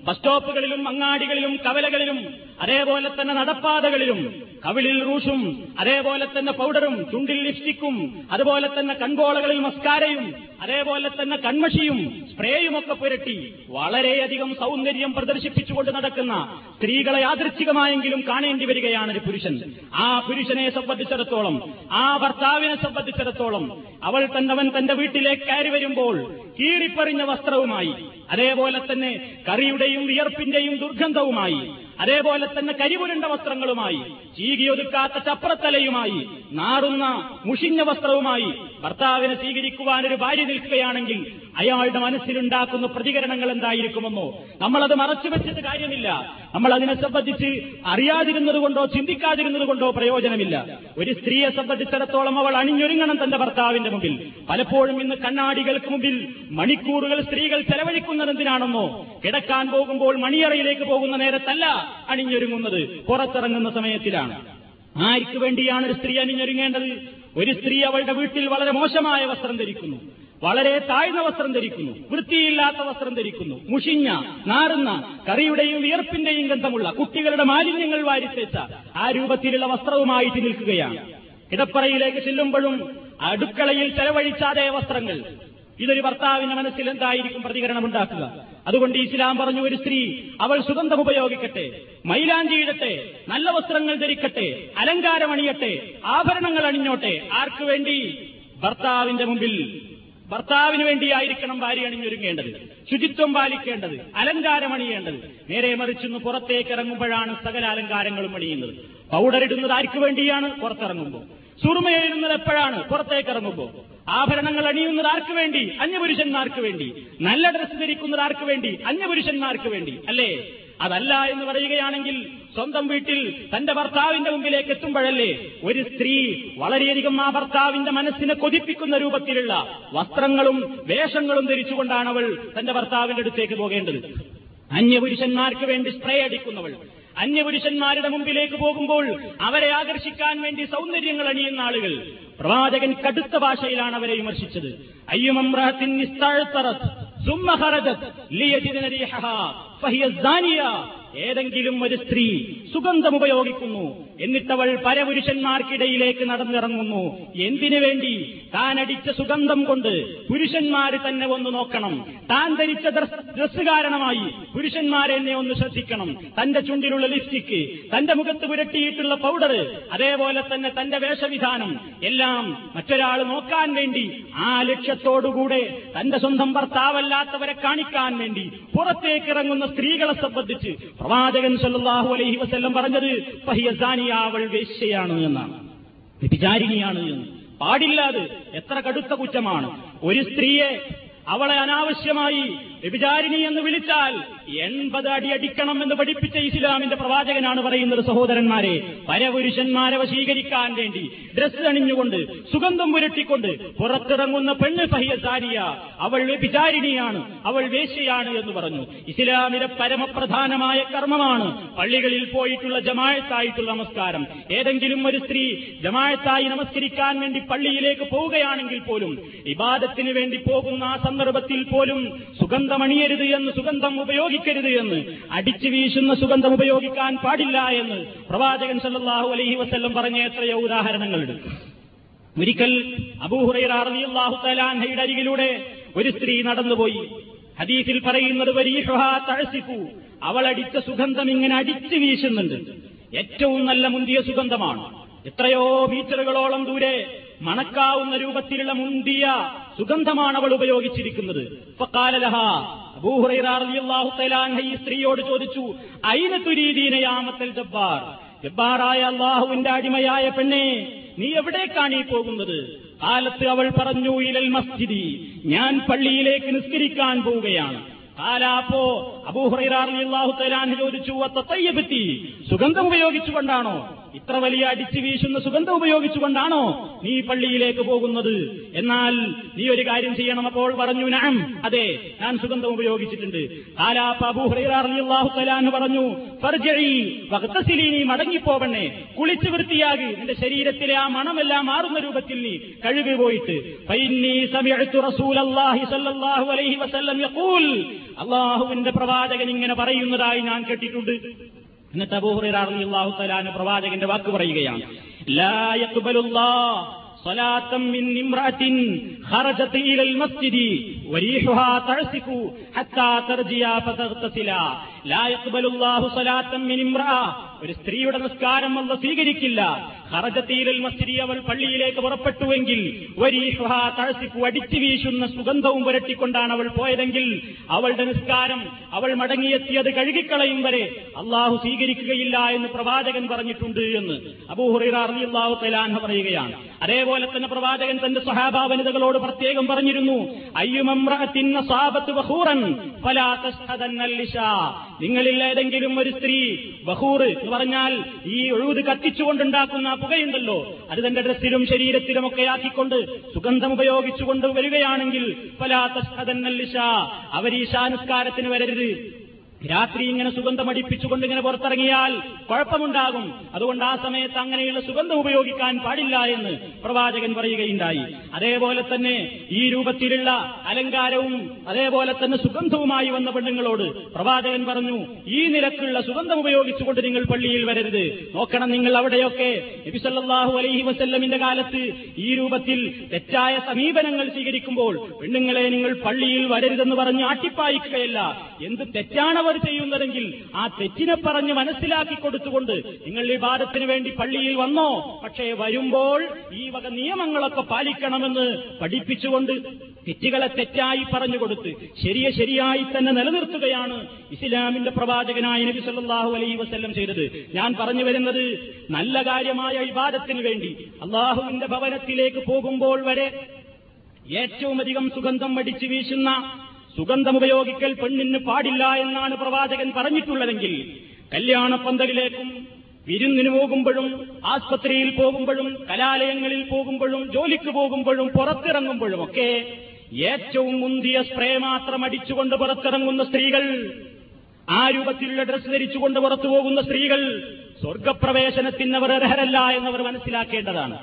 ബസ് സ്റ്റോപ്പുകളിലും അങ്ങാടികളിലും കവലകളിലും അതേപോലെ തന്നെ നടപ്പാതകളിലും കവിളിൽ റൂഷും അതേപോലെ തന്നെ പൗഡറും ചുണ്ടിൽ ലിപ്സ്റ്റിക്കും അതുപോലെ തന്നെ കൺകോളകളിൽ മസ്കാരയും അതേപോലെ തന്നെ കൺമഷിയും സ്പ്രേയും ഒക്കെ പുരട്ടി വളരെയധികം സൗന്ദര്യം പ്രദർശിപ്പിച്ചുകൊണ്ട് നടക്കുന്ന സ്ത്രീകളെ യാദൃച്ഛികമായെങ്കിലും കാണേണ്ടി വരികയാണ് ഒരു പുരുഷൻ. ആ പുരുഷനെ സംബന്ധിച്ചിടത്തോളം ആ ഭർത്താവിനെ സംബന്ധിച്ചിടത്തോളം അവൾ തന്നവൻ തന്റെ വീട്ടിലേക്ക് കയറി വരുമ്പോൾ കീറിപ്പറിഞ്ഞ വസ്ത്രവുമായി അതേപോലെ തന്നെ കറിയുടെയും വിയർപ്പിന്റെയും ദുർഗന്ധവുമായി അതേപോലെ തന്നെ കരിപുരണ്ട വസ്ത്രങ്ങളുമായി ചീകിയൊതുക്കാത്ത ചപ്രത്തലയുമായി നാറുന്ന മുഷിഞ്ഞ വസ്ത്രവുമായി ഭർത്താവിനെ സ്വീകരിക്കുവാൻ ഒരു ഭാര്യ നിൽക്കുകയാണെങ്കിൽ അയാളുടെ മനസ്സിലുണ്ടാക്കുന്ന പ്രതികരണങ്ങൾ എന്തായിരിക്കുമെന്നോ? നമ്മളത് മറച്ചു വെച്ചിട്ട് കാര്യമില്ല. നമ്മൾ അതിനെ സംബന്ധിച്ച് അറിയാതിരുന്നത് കൊണ്ടോ ചിന്തിക്കാതിരുന്നത് കൊണ്ടോ പ്രയോജനമില്ല. ഒരു സ്ത്രീയെ സംബന്ധിച്ചിടത്തോളം അവൾ അണിഞ്ഞൊരുങ്ങണം തന്റെ ഭർത്താവിന്റെ മുമ്പിൽ. പലപ്പോഴും ഇന്ന് കണ്ണാടികൾക്ക് മുമ്പിൽ മണിക്കൂറുകൾ സ്ത്രീകൾ ചെലവഴിക്കുന്നത് എന്തിനാണെന്നോ? കിടക്കാൻ പോകുമ്പോൾ മണിയറയിലേക്ക് പോകുന്ന നേരത്തല്ല അണിഞ്ഞൊരുങ്ങുന്നത്. പുറത്തിറങ്ങുന്ന സമയത്തിലാണ്. ആർക്ക് വേണ്ടിയാണ് ഒരു സ്ത്രീ അണിഞ്ഞൊരുങ്ങേണ്ടത്? ഒരു സ്ത്രീ അവളുടെ വീട്ടിൽ വളരെ മോശമായ വസ്ത്രം ധരിക്കുന്നു. വളരെ താഴ്ന്ന വസ്ത്രം ധരിക്കുന്നു വൃത്തിയില്ലാത്ത വസ്ത്രം ധരിക്കുന്നു. മുഷിഞ്ഞ നാറുന്ന കറിയുടെയും വിയർപ്പിന്റെയും ഗന്ധമുള്ള കുട്ടികളുടെ മാലിന്യങ്ങൾ വാരിത്തേച്ച ആ രൂപത്തിലുള്ള വസ്ത്രവുമായിട്ട് നിൽക്കുകയാണ്. കിടപ്പറയിലേക്ക് ചെല്ലുമ്പോഴും അടുക്കളയിൽ ചെലവഴിച്ച അതേ വസ്ത്രങ്ങൾ. ഇതൊരു ഭർത്താവിന്റെ മനസ്സിൽ എന്തായിരിക്കും പ്രതികരണം ഉണ്ടാക്കുക? അതുകൊണ്ട് ഇസ്ലാം പറഞ്ഞു ഒരു സ്ത്രീ അവൾ സുഗന്ധം ഉപയോഗിക്കട്ടെ മൈലാഞ്ചി ഇടട്ടെ നല്ല വസ്ത്രങ്ങൾ ധരിക്കട്ടെ അലങ്കാരം അണിയട്ടെ ആഭരണങ്ങൾ അണിഞ്ഞോട്ടെ ആർക്കു വേണ്ടി ഭർത്താവിന്റെ മുമ്പിൽ ഭർത്താവിന് വേണ്ടിയായിരിക്കണം ഭാര്യ അണിഞ്ഞൊരുങ്ങേണ്ടത്. ശുചിത്വം പാലിക്കേണ്ടത്. അലങ്കാരം അണിയേണ്ടത് നേരെ മറിച്ചൊന്ന് പുറത്തേക്ക് ഇറങ്ങുമ്പോഴാണ് സകല അലങ്കാരങ്ങളും അണിയുന്നത്. പൗഡർ ഇടുന്നത് ആർക്കു വേണ്ടിയാണ്? പുറത്തിറങ്ങുമ്പോൾ. സുറുമയെഴുന്നത് എപ്പോഴാണ്? പുറത്തേക്ക് ഇറങ്ങുമ്പോൾ ആഭരണങ്ങൾ അണിയുന്നത് ആർക്ക് വേണ്ടി? അന്യപുരുഷന്മാർക്ക് വേണ്ടി. നല്ല ഡ്രസ്സ് ധരിക്കുന്നത് ആർക്ക് വേണ്ടി? അന്യപുരുഷന്മാർക്ക് വേണ്ടി. അല്ലേ? അതല്ല എന്ന് പറയുകയാണെങ്കിൽ സ്വന്തം വീട്ടിൽ തന്റെ ഭർത്താവിന്റെ മുമ്പിലേക്ക് എത്തുമ്പോഴല്ലേ ഒരു സ്ത്രീ വളരെയധികം ആ ഭർത്താവിന്റെ മനസ്സിനെ കൊതിപ്പിക്കുന്ന രൂപത്തിലുള്ള വസ്ത്രങ്ങളും വേഷങ്ങളും ധരിച്ചുകൊണ്ടാണ് അവൾ തന്റെ ഭർത്താവിന്റെ അടുത്തേക്ക് പോകേണ്ടത്. അന്യപുരുഷന്മാർക്ക് വേണ്ടി സ്പ്രേ അടിക്കുന്നവൾ. അന്യപുരുഷന്മാരുടെ മുമ്പിലേക്ക് പോകുമ്പോൾ അവരെ ആകർഷിക്കാൻ വേണ്ടി സൗന്ദര്യങ്ങൾ അണിയുന്ന ആളുകൾ. പ്രവാചകൻ കടുത്ത ഭാഷയിലാണ് അവരെ വിമർശിച്ചത്. അയ്യുമമ്രഹത്തിൻ فہی الزانیہ۔ ഏതെങ്കിലും ഒരു സ്ത്രീ സുഗന്ധം ഉപയോഗിക്കുന്നു. എന്നിട്ടവൾ പരപുരുഷന്മാർക്കിടയിലേക്ക് നടന്നിറങ്ങുന്നു. എന്തിനു വേണ്ടി? താൻ അടിച്ച സുഗന്ധം കൊണ്ട് പുരുഷന്മാർ തന്നെ ഒന്ന് നോക്കണം. താൻ ധരിച്ച ഡ്രസ് കാരണമായി പുരുഷന്മാർ എന്നെ ഒന്ന് ശ്രദ്ധിക്കണം. തന്റെ ചുണ്ടിലുള്ള ലിപ്സ്റ്റിക് തന്റെ മുഖത്ത് പുരട്ടിയിട്ടുള്ള പൗഡർ അതേപോലെ തന്നെ തന്റെ വേഷവിധാനം എല്ലാം മറ്റൊരാൾ നോക്കാൻ വേണ്ടി ആ ലക്ഷ്യത്തോടുകൂടെ തന്റെ സ്വന്തം ഭർത്താവല്ലാത്തവരെ കാണിക്കാൻ വേണ്ടി പുറത്തേക്കിറങ്ങുന്ന സ്ത്രീകളെ സംബന്ധിച്ച് പ്രവാചകൻ സല്ലാഹു അലൈഹി വസ്ല്ലം പറഞ്ഞത് പഹിയസാനി അവൾ വേശ്യയാണ് എന്നാണ്. വ്യഭിചാരിണിയാണ് എന്ന്. പാടില്ലാതെ എത്ര കടുത്ത കുറ്റമാണ്. ഒരു സ്ത്രീയെ അവളെ അനാവശ്യമായി വ്യഭിചാരിണി എന്ന് വിളിച്ചാൽ എൺപത് അടി അടിക്കണം എന്ന് പഠിപ്പിച്ച ഇസ്ലാമിന്റെ പ്രവാചകനാണ് പറയുന്നത് സഹോദരന്മാരെ. പരപുരുഷന്മാരെ വശീകരിക്കാൻ വേണ്ടി ഡ്രസ് അണിഞ്ഞുകൊണ്ട് സുഗന്ധം പുരട്ടിക്കൊണ്ട് പുറത്തിറങ്ങുന്ന പെണ്ണ് സഹിയ സാരിയ അവൾ വ്യഭിചാരിണിയാണ് അവൾ വേശ്യയാണ് എന്ന് പറഞ്ഞു. ഇസ്ലാമിലെ പരമപ്രധാനമായ കർമ്മമാണ് പള്ളികളിൽ പോയിട്ടുള്ള ജമായത്തായിട്ടുള്ള നമസ്കാരം. ഏതെങ്കിലും ഒരു സ്ത്രീ ജമായത്തായി നമസ്കരിക്കാൻ വേണ്ടി പള്ളിയിലേക്ക് പോവുകയാണെങ്കിൽ പോലും ഇബാദത്തിന് വേണ്ടി പോകുന്ന ആ സന്ദർഭത്തിൽ പോലും സുഗന്ധമണിയരുത് എന്ന് സുഗന്ധം ഉപയോഗിക്കരുത് എന്ന്. അടിച്ചു വീശുന്ന സുഗന്ധം ഉപയോഗിക്കാൻ പാടില്ല എന്ന് പ്രവാചകൻ സല്ലാഹു അലഹി വസ്ല്ലം പറഞ്ഞ എത്രയോ ഉദാഹരണങ്ങളുണ്ട്. ഒരിക്കൽ അബൂഹുറൈറാഹു തലാൻഹയുടെ അരികിലൂടെ ഒരു സ്ത്രീ നടന്നുപോയി. ഹദീസിൽ പറയുന്നത് അവൾ അടിച്ച സുഗന്ധം ഇങ്ങനെ അടിച്ചു വീശുന്നുണ്ട്. ഏറ്റവും നല്ല മുന്തിയ സുഗന്ധമാണ്. എത്രയോ മീറ്ററുകളോളം ദൂരെ മണക്കാവുന്ന രൂപത്തിലുള്ള മുന്തിയ സുഗന്ധമാണ് അവൾ ഉപയോഗിച്ചിരിക്കുന്നത്. ഈ സ്ത്രീയോട് ചോദിച്ചു അയിന തുരീദീനയാമത്തൽ ജബ്ബാർ? ജബ്ബാറായ അള്ളാഹുവിന്റെ അടിമയായ പെണ്ണെ നീ എവിടേക്കാണ് ഈ പോകുന്നത്? കാലത്ത് അവൾ പറഞ്ഞു ഇലൽ മസ്ജിദി. ഞാൻ പള്ളിയിലേക്ക് നിസ്കരിക്കാൻ പോവുകയാണ്. കാലാപ്പോ അബൂഹുറൈറാഹു തലാൻ ചോദിച്ചു സുഗന്ധം ഉപയോഗിച്ചുകൊണ്ടാണോ? ഇത്ര വലിയ അടിച്ചു വീശുന്ന സുഗന്ധം ഉപയോഗിച്ചുകൊണ്ടാണോ നീ പള്ളിയിലേക്ക് പോകുന്നത്? എന്നാൽ നീ ഒരു കാര്യം ചെയ്യണം. അപ്പോൾ പറഞ്ഞു നാം അതെ ഞാൻ സുഗന്ധം ഉപയോഗിച്ചിട്ടുണ്ട്. പറഞ്ഞു നീ മടങ്ങിപ്പോവണ്ണേ. കുളിച്ചു വൃത്തിയാകി. നിന്റെ ശരീരത്തിലെ ആ മണമെല്ലാം മാറുന്ന രൂപത്തിൽ നീ കഴുകി പോയിട്ട്. അള്ളാഹുവിന്റെ പ്രവാചകൻ ഇങ്ങനെ പറയുന്നതായി ഞാൻ കേട്ടിട്ടുണ്ട്. എന്നിട്ട് അബൂഹുറാഹു തലാന് പ്രവാചകന്റെ വാക്ക് പറയുകയാണ് ലാ യഖ്ബലുല്ലാഹ് صلاة من امرأة خرجت إلى المسجد وريحها تعسف حتى ترجيا فتغتسلا لا يقبل الله صلاة من امرأة ഒരു സ്ത്രീയുടെ നിസ്കാരം അല്ല സ്വീകരിക്കില്ല. ഹറജത്തീരൽ മസ്ജിദി അവൾ പള്ളിയിലേക്ക് പുറപ്പെട്ടുവെങ്കിൽ അടിച്ചു വീശുന്ന സുഗന്ധവും പുരട്ടിക്കൊണ്ടാണ് അവൾ പോയതെങ്കിൽ അവളുടെ നിസ്കാരം അവൾ മടങ്ങിയെത്തിയത് കഴുകിക്കളയും വരെ അള്ളാഹു സ്വീകരിക്കുകയില്ല എന്ന് പ്രവാചകൻ പറഞ്ഞിട്ടുണ്ട് എന്ന് അബൂഹുറാഹു തലാൻഹ പറയുകയാണ്. അതേപോലെ തന്നെ പ്രവാചകൻ തന്റെ സഹാബ വനിതകളോട് പ്രത്യേകം പറഞ്ഞിരുന്നു നിങ്ങളിൽ ഏതെങ്കിലും ഒരു സ്ത്രീ ബഹൂർ എന്ന് പറഞ്ഞാൽ ഈ ഒഴുത് കത്തിച്ചുകൊണ്ടുണ്ടാക്കുന്ന പുകയുണ്ടല്ലോ. അത് തന്റെ ഡ്രസ്സിലും ശരീരത്തിലും ഒക്കെ ആക്കിക്കൊണ്ട് സുഗന്ധം ഉപയോഗിച്ചുകൊണ്ട് വരികയാണെങ്കിൽ ഫലാത്തന്നല്ലിഷ അവർ ഈ വരരുത്. രാത്രി ഇങ്ങനെ സുഗന്ധം അടിപ്പിച്ചുകൊണ്ട് ഇങ്ങനെ പുറത്തിറങ്ങിയാൽ കുഴപ്പമുണ്ടാകും. അതുകൊണ്ട് ആ സമയത്ത് അങ്ങനെയുള്ള സുഗന്ധം ഉപയോഗിക്കാൻ പാടില്ല എന്ന് പ്രവാചകൻ പറയുകയുണ്ടായി. അതേപോലെ തന്നെ ഈ രൂപത്തിലുള്ള അലങ്കാരവും അതേപോലെ തന്നെ സുഗന്ധവുമായി വന്ന പെണ്ണുങ്ങളോട് പ്രവാചകൻ പറഞ്ഞു ഈ നിലക്കുള്ള സുഗന്ധം ഉപയോഗിച്ചുകൊണ്ട് നിങ്ങൾ പള്ളിയിൽ വരരുത്. നോക്കണം നിങ്ങൾ അവിടെയൊക്കെ. നബിസല്ലാഹു അലൈഹി വസല്ലമിന്റെ കാലത്ത് ഈ രൂപത്തിൽ തെറ്റായ സമീപനങ്ങൾ സ്വീകരിക്കുമ്പോൾ പെണ്ണുങ്ങളെ നിങ്ങൾ പള്ളിയിൽ വരരുതെന്ന് പറഞ്ഞ് ആട്ടിപ്പായിക്കുകയല്ല. എന്ത് തെറ്റാണ് ചെയ്യുന്നതെങ്കിൽ ആ തെറ്റിനെ പറഞ്ഞ് മനസ്സിലാക്കി കൊടുത്തുകൊണ്ട് നിങ്ങൾ ഈ വേണ്ടി പള്ളിയിൽ വന്നോ. പക്ഷേ വരുമ്പോൾ ഈ വക നിയമങ്ങളൊക്കെ പാലിക്കണമെന്ന് പഠിപ്പിച്ചുകൊണ്ട് തെറ്റുകളെ തെറ്റായി പറഞ്ഞു കൊടുത്ത് ശരിയെ ശരിയായി തന്നെ നിലനിർത്തുകയാണ് ഇസ്ലാമിന്റെ പ്രവാചകനായ നബി സല്ലാഹു അലൈ വസ്ല്ലം ചെയ്തത്. ഞാൻ പറഞ്ഞു വരുന്നത് നല്ല കാര്യമായ വിവാദത്തിന് വേണ്ടി അള്ളാഹുവിന്റെ ഭവനത്തിലേക്ക് പോകുമ്പോൾ വരെ ഏറ്റവുമധികം സുഗന്ധം അടിച്ചു വീശുന്ന സുഗന്ധം ഉപയോഗിക്കൽ പെണ്ണിന് പാടില്ല എന്നാണ് പ്രവാചകൻ പറഞ്ഞിട്ടുള്ളതെങ്കിൽ കല്യാണപ്പന്തലിലേക്കും വിരുന്നിന് പോകുമ്പോഴും ആസ്പത്രിയിൽ പോകുമ്പോഴും കലാലയങ്ങളിൽ പോകുമ്പോഴും ജോലിക്ക് പോകുമ്പോഴും പുറത്തിറങ്ങുമ്പോഴും ഒക്കെ ഏറ്റവും മുന്തിയ സ്പ്രേ മാത്രം അടിച്ചുകൊണ്ട് പുറത്തിറങ്ങുന്ന സ്ത്രീകൾ ആ രൂപത്തിലുള്ള ഡ്രസ് ധരിച്ചുകൊണ്ട് പുറത്തു പോകുന്ന സ്ത്രീകൾ അവർ അർഹരല്ല എന്നവർ മനസ്സിലാക്കേണ്ടതാണ്.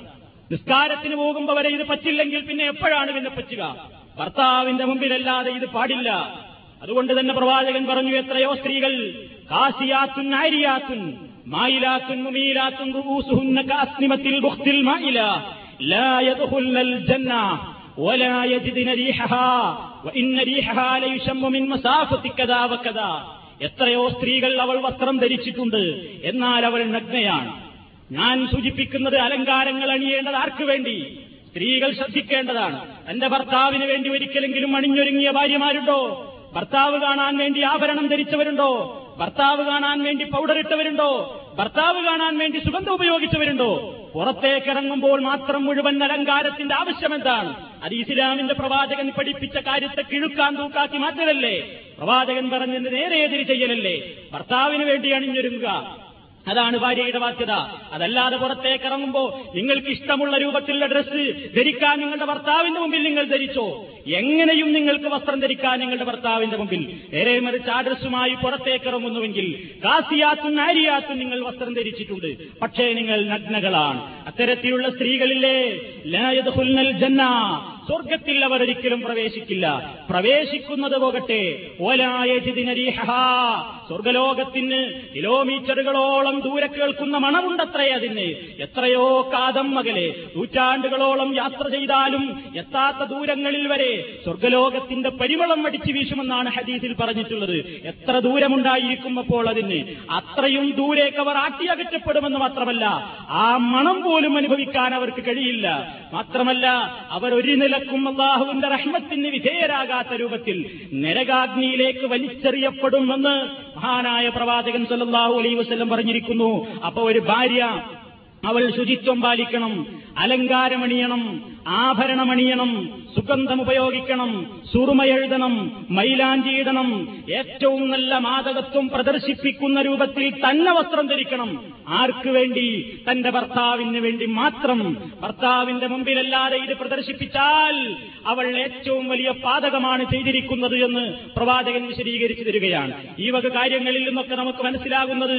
നിസ്കാരത്തിന് പോകുമ്പോൾ വരെ ഇത് പറ്റില്ലെങ്കിൽ പിന്നെ എപ്പോഴാണ് പിന്നെ പറ്റുക? ഭർത്താവിന്റെ മുമ്പിലല്ലാതെ ഇത് പാടില്ല അതുകൊണ്ട് തന്നെ പ്രവാചകൻ പറഞ്ഞു എത്രയോ സ്ത്രീകൾ കാസിയാത്തുൻ ആരിയാത്തുൻ മായിലാത്തുൻ മുമീലാത്തുൻ റുഊസുഹുന്ന കാസ്നിമത്തിൽ ബുഖ്തിൽ മായില ലാ യദ്ഖുൽനൽ ജന്ന ولا يجدن ريحها وإن ريحها ليشم من مسافة كذا وكذا എത്രയോ സ്ത്രീകൾ അവൾ വസ്ത്രം ധരിച്ചിട്ടുണ്ട് എന്നാൽ അവൾ നഗ്നയാണ് ഞാൻ സൂചിപ്പിക്കുന്നത് അലങ്കാരങ്ങൾ അണിയേണ്ടത് ആർക്കു വേണ്ടി സ്ത്രീകൾ ശ്രദ്ധിക്കേണ്ടതാണ്. തന്റെ ഭർത്താവിന് വേണ്ടി ഒരിക്കലെങ്കിലും അണിഞ്ഞൊരുങ്ങിയ ഭാര്യമാരുണ്ടോ? ഭർത്താവ് കാണാൻ വേണ്ടി ആഭരണം ധരിച്ചവരുണ്ടോ? ഭർത്താവ് കാണാൻ വേണ്ടി പൗഡർ ഇട്ടവരുണ്ടോ? ഭർത്താവ് കാണാൻ വേണ്ടി സുഗന്ധം ഉപയോഗിച്ചവരുണ്ടോ? പുറത്തേക്ക് ഇറങ്ങുമ്പോൾ മാത്രം മുഴുവൻ അലങ്കാരത്തിന്റെ ആവശ്യം എന്താണ് അത് ഇസ്ലാമിന്റെ പ്രവാചകൻ പഠിപ്പിച്ച കാര്യത്തെ കിഴുക്കാൻ തൂക്കാക്കി മാറ്റലല്ലേ? പ്രവാചകൻ പറഞ്ഞതിന് നേരെ എതിരി ചെയ്യലല്ലേ? ഭർത്താവിന് വേണ്ടി അണിഞ്ഞൊരുങ്ങുക. അതാണ് ഭാര്യയുടെ ബാധ്യത. അതല്ലാതെ പുറത്തേക്ക് ഇറങ്ങുമ്പോ നിങ്ങൾക്ക് ഇഷ്ടമുള്ള രൂപത്തിലുള്ള ഡ്രസ്സ് ധരിക്കാൻ നിങ്ങളുടെ ഭർത്താവിന്റെ മുമ്പിൽ നിങ്ങൾ ധരിച്ചോ? എങ്ങനെയും നിങ്ങൾക്ക് വസ്ത്രം ധരിക്കാൻ നിങ്ങളുടെ ഭർത്താവിന്റെ മുമ്പിൽ. നേരെ മറിച്ച് ആ ഡ്രസ്സുമായി പുറത്തേക്ക് ഇറങ്ങുന്നുവെങ്കിൽ കാസിയാത്തും നാരിയാത്തും നിങ്ങൾ വസ്ത്രം ധരിച്ചിട്ടുണ്ട്. പക്ഷേ നിങ്ങൾ നഗ്നകളാണ്. അത്തരത്തിലുള്ള സ്ത്രീകളില്ലേ? ജന്ന. സ്വർഗത്തിൽ അവർ ഒരിക്കലും പ്രവേശിക്കില്ല. പ്രവേശിക്കുന്നത് പോകട്ടെ. ഓലായജിദിനരീഹ സ്വർഗലോകത്തിന് കിലോമീറ്ററുകളോളം ദൂരെ കേൾക്കുന്ന മണമുണ്ടത്രേ അതിന്. എത്രയോ കാതം മകലെ. നൂറ്റാണ്ടുകളോളം യാത്ര ചെയ്താലും എത്താത്ത ദൂരങ്ങളിൽ വരെ സ്വർഗലോകത്തിന്റെ പരിമളം അടിച്ചു വീശുമെന്നാണ് ഹദീസിൽ പറഞ്ഞിട്ടുള്ളത്. എത്ര ദൂരമുണ്ടായിരിക്കും അപ്പോൾ അതിന് അത്രയും ദൂരേക്ക് അവർ ആട്ടിയകറ്റപ്പെടുമെന്ന് മാത്രമല്ല ആ മണം പോലും അനുഭവിക്കാൻ അവർക്ക് കഴിയില്ല. മാത്രമല്ല അവർ ഒരു നിലക്കും അള്ളാഹുവിന്റെ റഹ്മത്തിന് വിധേയരാകാത്ത രൂപത്തിൽ നരകാഗ്നിയിലേക്ക് വലിച്ചെറിയപ്പെടുമെന്ന് മഹാനായ പ്രവാചകൻ സല്ലാഹു അലൈ വസ്ലം പറഞ്ഞിരിക്കുന്നു. അപ്പൊ ഒരു ഭാര്യ അവൾ ശുചിത്വം പാലിക്കണം അലങ്കാരമണിയണം ആഭരണമണിയണം സുഗന്ധം ഉപയോഗിക്കണം സുറുമയെഴുതണം മൈലാഞ്ചിയിടണം ഏറ്റവും നല്ല മാതകത്വം പ്രദർശിപ്പിക്കുന്ന രൂപത്തിൽ തന്നെ വസ്ത്രം ധരിക്കണം. ആർക്കു വേണ്ടി? തന്റെ ഭർത്താവിന് വേണ്ടി മാത്രം. ഭർത്താവിന്റെ മുമ്പിലല്ലാതെ ഇത് പ്രദർശിപ്പിച്ചാൽ അവൾ ഏറ്റവും വലിയ പാതകമാണ് ചെയ്തിരിക്കുന്നത് എന്ന് പ്രവാചകൻ വിശദീകരിച്ചു തരികയാണ്. ഈ വക കാര്യങ്ങളിൽ നിന്നൊക്കെ നമുക്ക് മനസ്സിലാകുന്നത്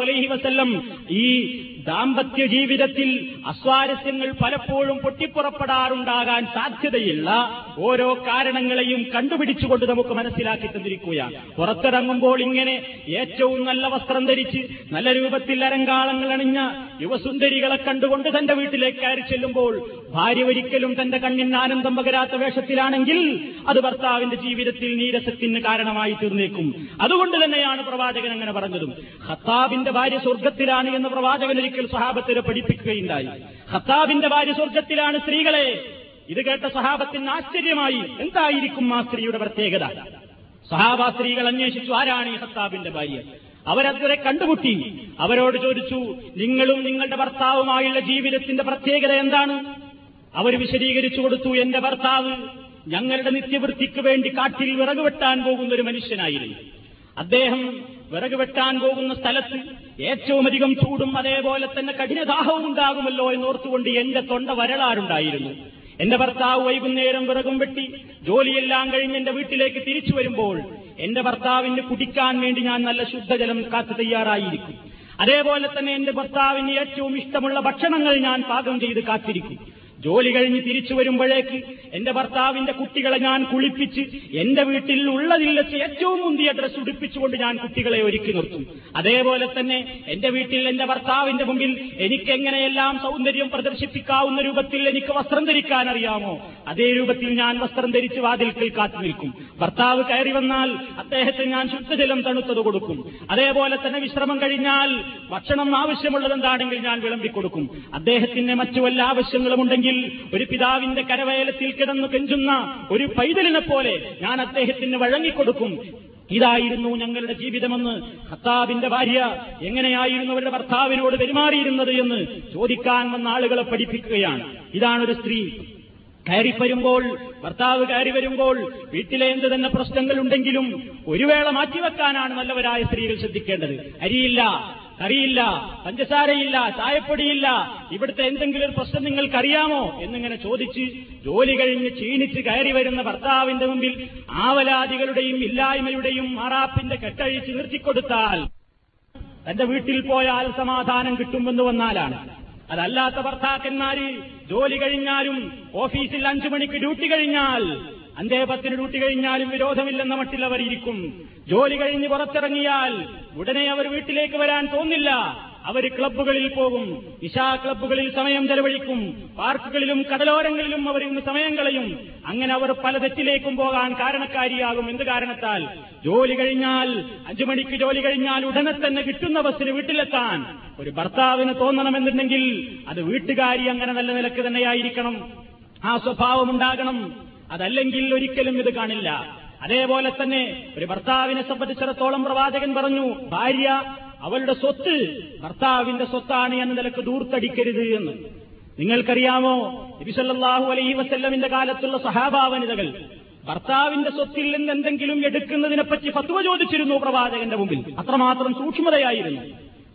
അലൈഹി വസല്ലം ഈ ദാമ്പത്യ ജീവിതത്തിൽ അസ്വാരസ്യങ്ങൾ പലപ്പോഴും പൊട്ടിപ്പുറപ്പെടാറുണ്ടാകാൻ സാധ്യതയില്ല. ഓരോ കാരണങ്ങളെയും കണ്ടുപിടിച്ചുകൊണ്ട് നമുക്ക് മനസ്സിലാക്കി തന്നിരിക്കുകയാണ്. പുറത്തിറങ്ങുമ്പോൾ ഇങ്ങനെ ഏറ്റവും നല്ല വസ്ത്രം ധരിച്ച് നല്ല രൂപത്തിൽ അരങ്കാളങ്ങൾ അണിഞ്ഞ യുവസുന്ദരികളെ കണ്ടുകൊണ്ട് തന്റെ വീട്ടിലേക്ക് കയറി ചെല്ലുമ്പോൾ ഭാര്യ ഒരിക്കലും തന്റെ കണ്ണിന് ആനന്ദം പകരാത്ത വേഷത്തിലാണെങ്കിൽ അത് ഭർത്താവിന്റെ ജീവിതത്തിൽ നീരസത്തിന് കാരണമായി തീർന്നേക്കും. അതുകൊണ്ട് തന്നെയാണ് പ്രവാചകൻ അങ്ങനെ പറഞ്ഞതും. ഖത്താബിന്റെ ഭാര്യ സ്വർഗത്തിലാണ് എന്ന് പ്രവാചകൻ ഒരിക്കൽ സഹാബത്തിനെ പഠിപ്പിക്കുകയുണ്ടായി. ഖത്താബിന്റെ ഭാര്യ സ്വർഗത്തിലാണ് സ്ത്രീകളെ. ഇത് കേട്ട സഹാബത്തിന് ആശ്ചര്യമായി. എന്തായിരിക്കും ആ സ്ത്രീയുടെ പ്രത്യേകത? സഹാബ സ്ത്രീകൾ അന്വേഷിച്ചു ആരാണ് ഈ ഹത്താബിന്റെ ഭാര്യ? അവരതുവരെ കണ്ടുമുട്ടി. അവരോട് ചോദിച്ചു നിങ്ങളും നിങ്ങളുടെ ഭർത്താവുമായുള്ള ജീവിതത്തിന്റെ പ്രത്യേകത എന്താണ്? അവർ വിശദീകരിച്ചു കൊടുത്തു എന്റെ ഭർത്താവ് ഞങ്ങളുടെ നിത്യവൃത്തിക്ക് വേണ്ടി കാട്ടിൽ വിറക് വെട്ടാൻ പോകുന്ന ഒരു മനുഷ്യനായിരുന്നു. അദ്ദേഹം വിറക് വെട്ടാൻ പോകുന്ന സ്ഥലത്ത് ഏറ്റവും അധികം ചൂടും അതേപോലെ തന്നെ കഠിനദാഹവും ഉണ്ടാകുമല്ലോ എന്നോർത്തുകൊണ്ട് എന്റെ തൊണ്ട വരളാറുണ്ടായിരുന്നു എന്റെ ഭർത്താവ് വൈകുന്നേരം വിറകും വെട്ടി ജോലിയെല്ലാം കഴിഞ്ഞ് എന്റെ വീട്ടിലേക്ക് തിരിച്ചു വരുമ്പോൾ എന്റെ ഭർത്താവിന് കുടിക്കാൻ വേണ്ടി ഞാൻ നല്ല ശുദ്ധജലം കാത്തു തയ്യാറായിരിക്കും. അതേപോലെ തന്നെ എന്റെ ഭർത്താവിന് ഏറ്റവും ഇഷ്ടമുള്ള ഭക്ഷണങ്ങൾ ഞാൻ പാകം ചെയ്ത് കാത്തിരിക്കും. ജോലി കഴിഞ്ഞ് തിരിച്ചു വരുമ്പോഴേക്ക് എന്റെ ഭർത്താവിന്റെ കുട്ടികളെ ഞാൻ കുളിപ്പിച്ച് എന്റെ വീട്ടിൽ ഉള്ളതിൽ വെച്ച് ഏറ്റവും മുന്തിയ ഡ്രസ്സ് ഉടുപ്പിച്ചുകൊണ്ട് ഞാൻ കുട്ടികളെ ഒരുക്കി നിർത്തും. അതേപോലെ തന്നെ എന്റെ വീട്ടിൽ എന്റെ ഭർത്താവിന്റെ മുമ്പിൽ എനിക്ക് എങ്ങനെയെല്ലാം സൗന്ദര്യം പ്രദർശിപ്പിക്കാവുന്ന രൂപത്തിൽ എനിക്ക് വസ്ത്രം ധരിക്കാൻ അറിയാമോ? അതേ രൂപത്തിൽ ഞാൻ വസ്ത്രം ധരിച്ച് വാതിൽക്കൽ കാത്തു നിൽക്കും. ഭർത്താവ് കയറി വന്നാൽ അദ്ദേഹത്തിന് ഞാൻ ശുദ്ധജലം തണുത്തത് കൊടുക്കും. അതേപോലെ തന്നെ വിശ്രമം കഴിഞ്ഞാൽ ഭക്ഷണം ആവശ്യമുള്ളത് എന്താണെങ്കിൽ ഞാൻ വിളമ്പിക്കൊടുക്കും. അദ്ദേഹത്തിന് മറ്റു വല്ല ആവശ്യങ്ങളും ഒരു പിതാവിന്റെ കരവയലത്തിൽ കിടന്നു കെഞ്ചുന്ന ഒരു പൈതലിനെ പോലെ ഞാൻ അദ്ദേഹത്തിന് വഴങ്ങിക്കൊടുക്കും. ഇതായിരുന്നു ഞങ്ങളുടെ ജീവിതമെന്ന് ഖത്താബിന്റെ ഭാര്യ എങ്ങനെയായിരുന്നു അവരുടെ ഭർത്താവിനോട് പെരുമാറിയിരുന്നത് എന്ന് ചോദിക്കാൻ വന്ന ആളുകളെ പഠിപ്പിക്കുകയാണ്. ഇതാണൊരു സ്ത്രീ. കയറി വരുമ്പോൾ ഭർത്താവ് കയറി വരുമ്പോൾ വീട്ടിലെ എന്ത് തന്നെ പ്രശ്നങ്ങൾ ഉണ്ടെങ്കിലും ഒരു വേള മാറ്റിവെക്കാനാണ് നല്ലവരായ സ്ത്രീകൾ ശ്രദ്ധിക്കേണ്ടത്. അരിയില്ല. കറിയില്ല പഞ്ചസാരയില്ല ചായപ്പൊടിയില്ല. ഇവിടുത്തെ എന്തെങ്കിലും ഒരു പ്രശ്നം നിങ്ങൾക്കറിയാമോ? എന്നിങ്ങനെ ചോദിച്ച് ജോലി കഴിഞ്ഞ് ക്ഷീണിച്ച് കയറി വരുന്ന ഭർത്താവിന്റെ മുമ്പിൽ ആവലാദികളുടെയും ഇല്ലായ്മയുടെയും മാറാപ്പിന്റെ കെട്ടഴിച്ച് നിർത്തിക്കൊടുത്താൽ തന്റെ വീട്ടിൽ പോയാൽ സമാധാനം കിട്ടുമെന്ന് വന്നാലാണ്. അതല്ലാത്ത ഭർത്താക്കന്മാര് ജോലി കഴിഞ്ഞാലും ഓഫീസിൽ അഞ്ചു മണിക്ക് ഡ്യൂട്ടി കഴിഞ്ഞാൽ അഞ്ചേ പത്തിന് ഡ്യൂട്ടി കഴിഞ്ഞാലും വിരോധമില്ലെന്ന മട്ടിൽ അവർ ഇരിക്കും. ജോലി കഴിഞ്ഞ് പുറത്തിറങ്ങിയാൽ ഉടനെ അവർ വീട്ടിലേക്ക് വരാൻ തോന്നില്ല. അവർ ക്ലബ്ബുകളിൽ പോകും. ഇഷാ ക്ലബ്ബുകളിൽ സമയം ചെലവഴിക്കും. പാർക്കുകളിലും കടലോരങ്ങളിലും അവർ ഇന്ന് സമയം കളയും. അങ്ങനെ അവർ പല തെറ്റിലേക്കും പോകാൻ കാരണക്കാരിയാകും. എന്ത് കാരണത്താൽ? ജോലി കഴിഞ്ഞാൽ അഞ്ചു മണിക്ക് ജോലി കഴിഞ്ഞാൽ ഉടനെ തന്നെ കിട്ടുന്ന ബസ്സിന് വീട്ടിലെത്താൻ. ഒരു ഭർത്താവിന് തോന്നണമെന്നുണ്ടെങ്കിൽ അത് വീട്ടുകാരി അങ്ങനെ നല്ല നിലയ്ക്ക് തന്നെയായിരിക്കണം. ആ സ്വഭാവം ഉണ്ടാകണം അതല്ലെങ്കിൽ ഒരിക്കലും ഇത് കാണില്ല. അതേപോലെ തന്നെ ഒരു ഭർത്താവിനെ സംബന്ധിച്ചിടത്തോളം പ്രവാചകൻ പറഞ്ഞു ഭാര്യ അവളുടെ സ്വത്ത് ഭർത്താവിന്റെ സ്വത്താണ് എന്ന നിലയ്ക്ക് ദൂർത്തടിക്കരുത് എന്ന്. നിങ്ങൾക്കറിയാമോ നബിസല്ലാഹു അലൈഹി വസല്ലമിന്റെ കാലത്തുള്ള സഹാഭാവനിതകൾ ഭർത്താവിന്റെ സ്വത്തിൽ നിന്ന് എന്തെങ്കിലും എടുക്കുന്നതിനെപ്പറ്റി ഫത്വ ചോദിച്ചിരുന്നു പ്രവാചകന്റെ മുമ്പിൽ. അത്രമാത്രം സൂക്ഷ്മതയായിരുന്നു.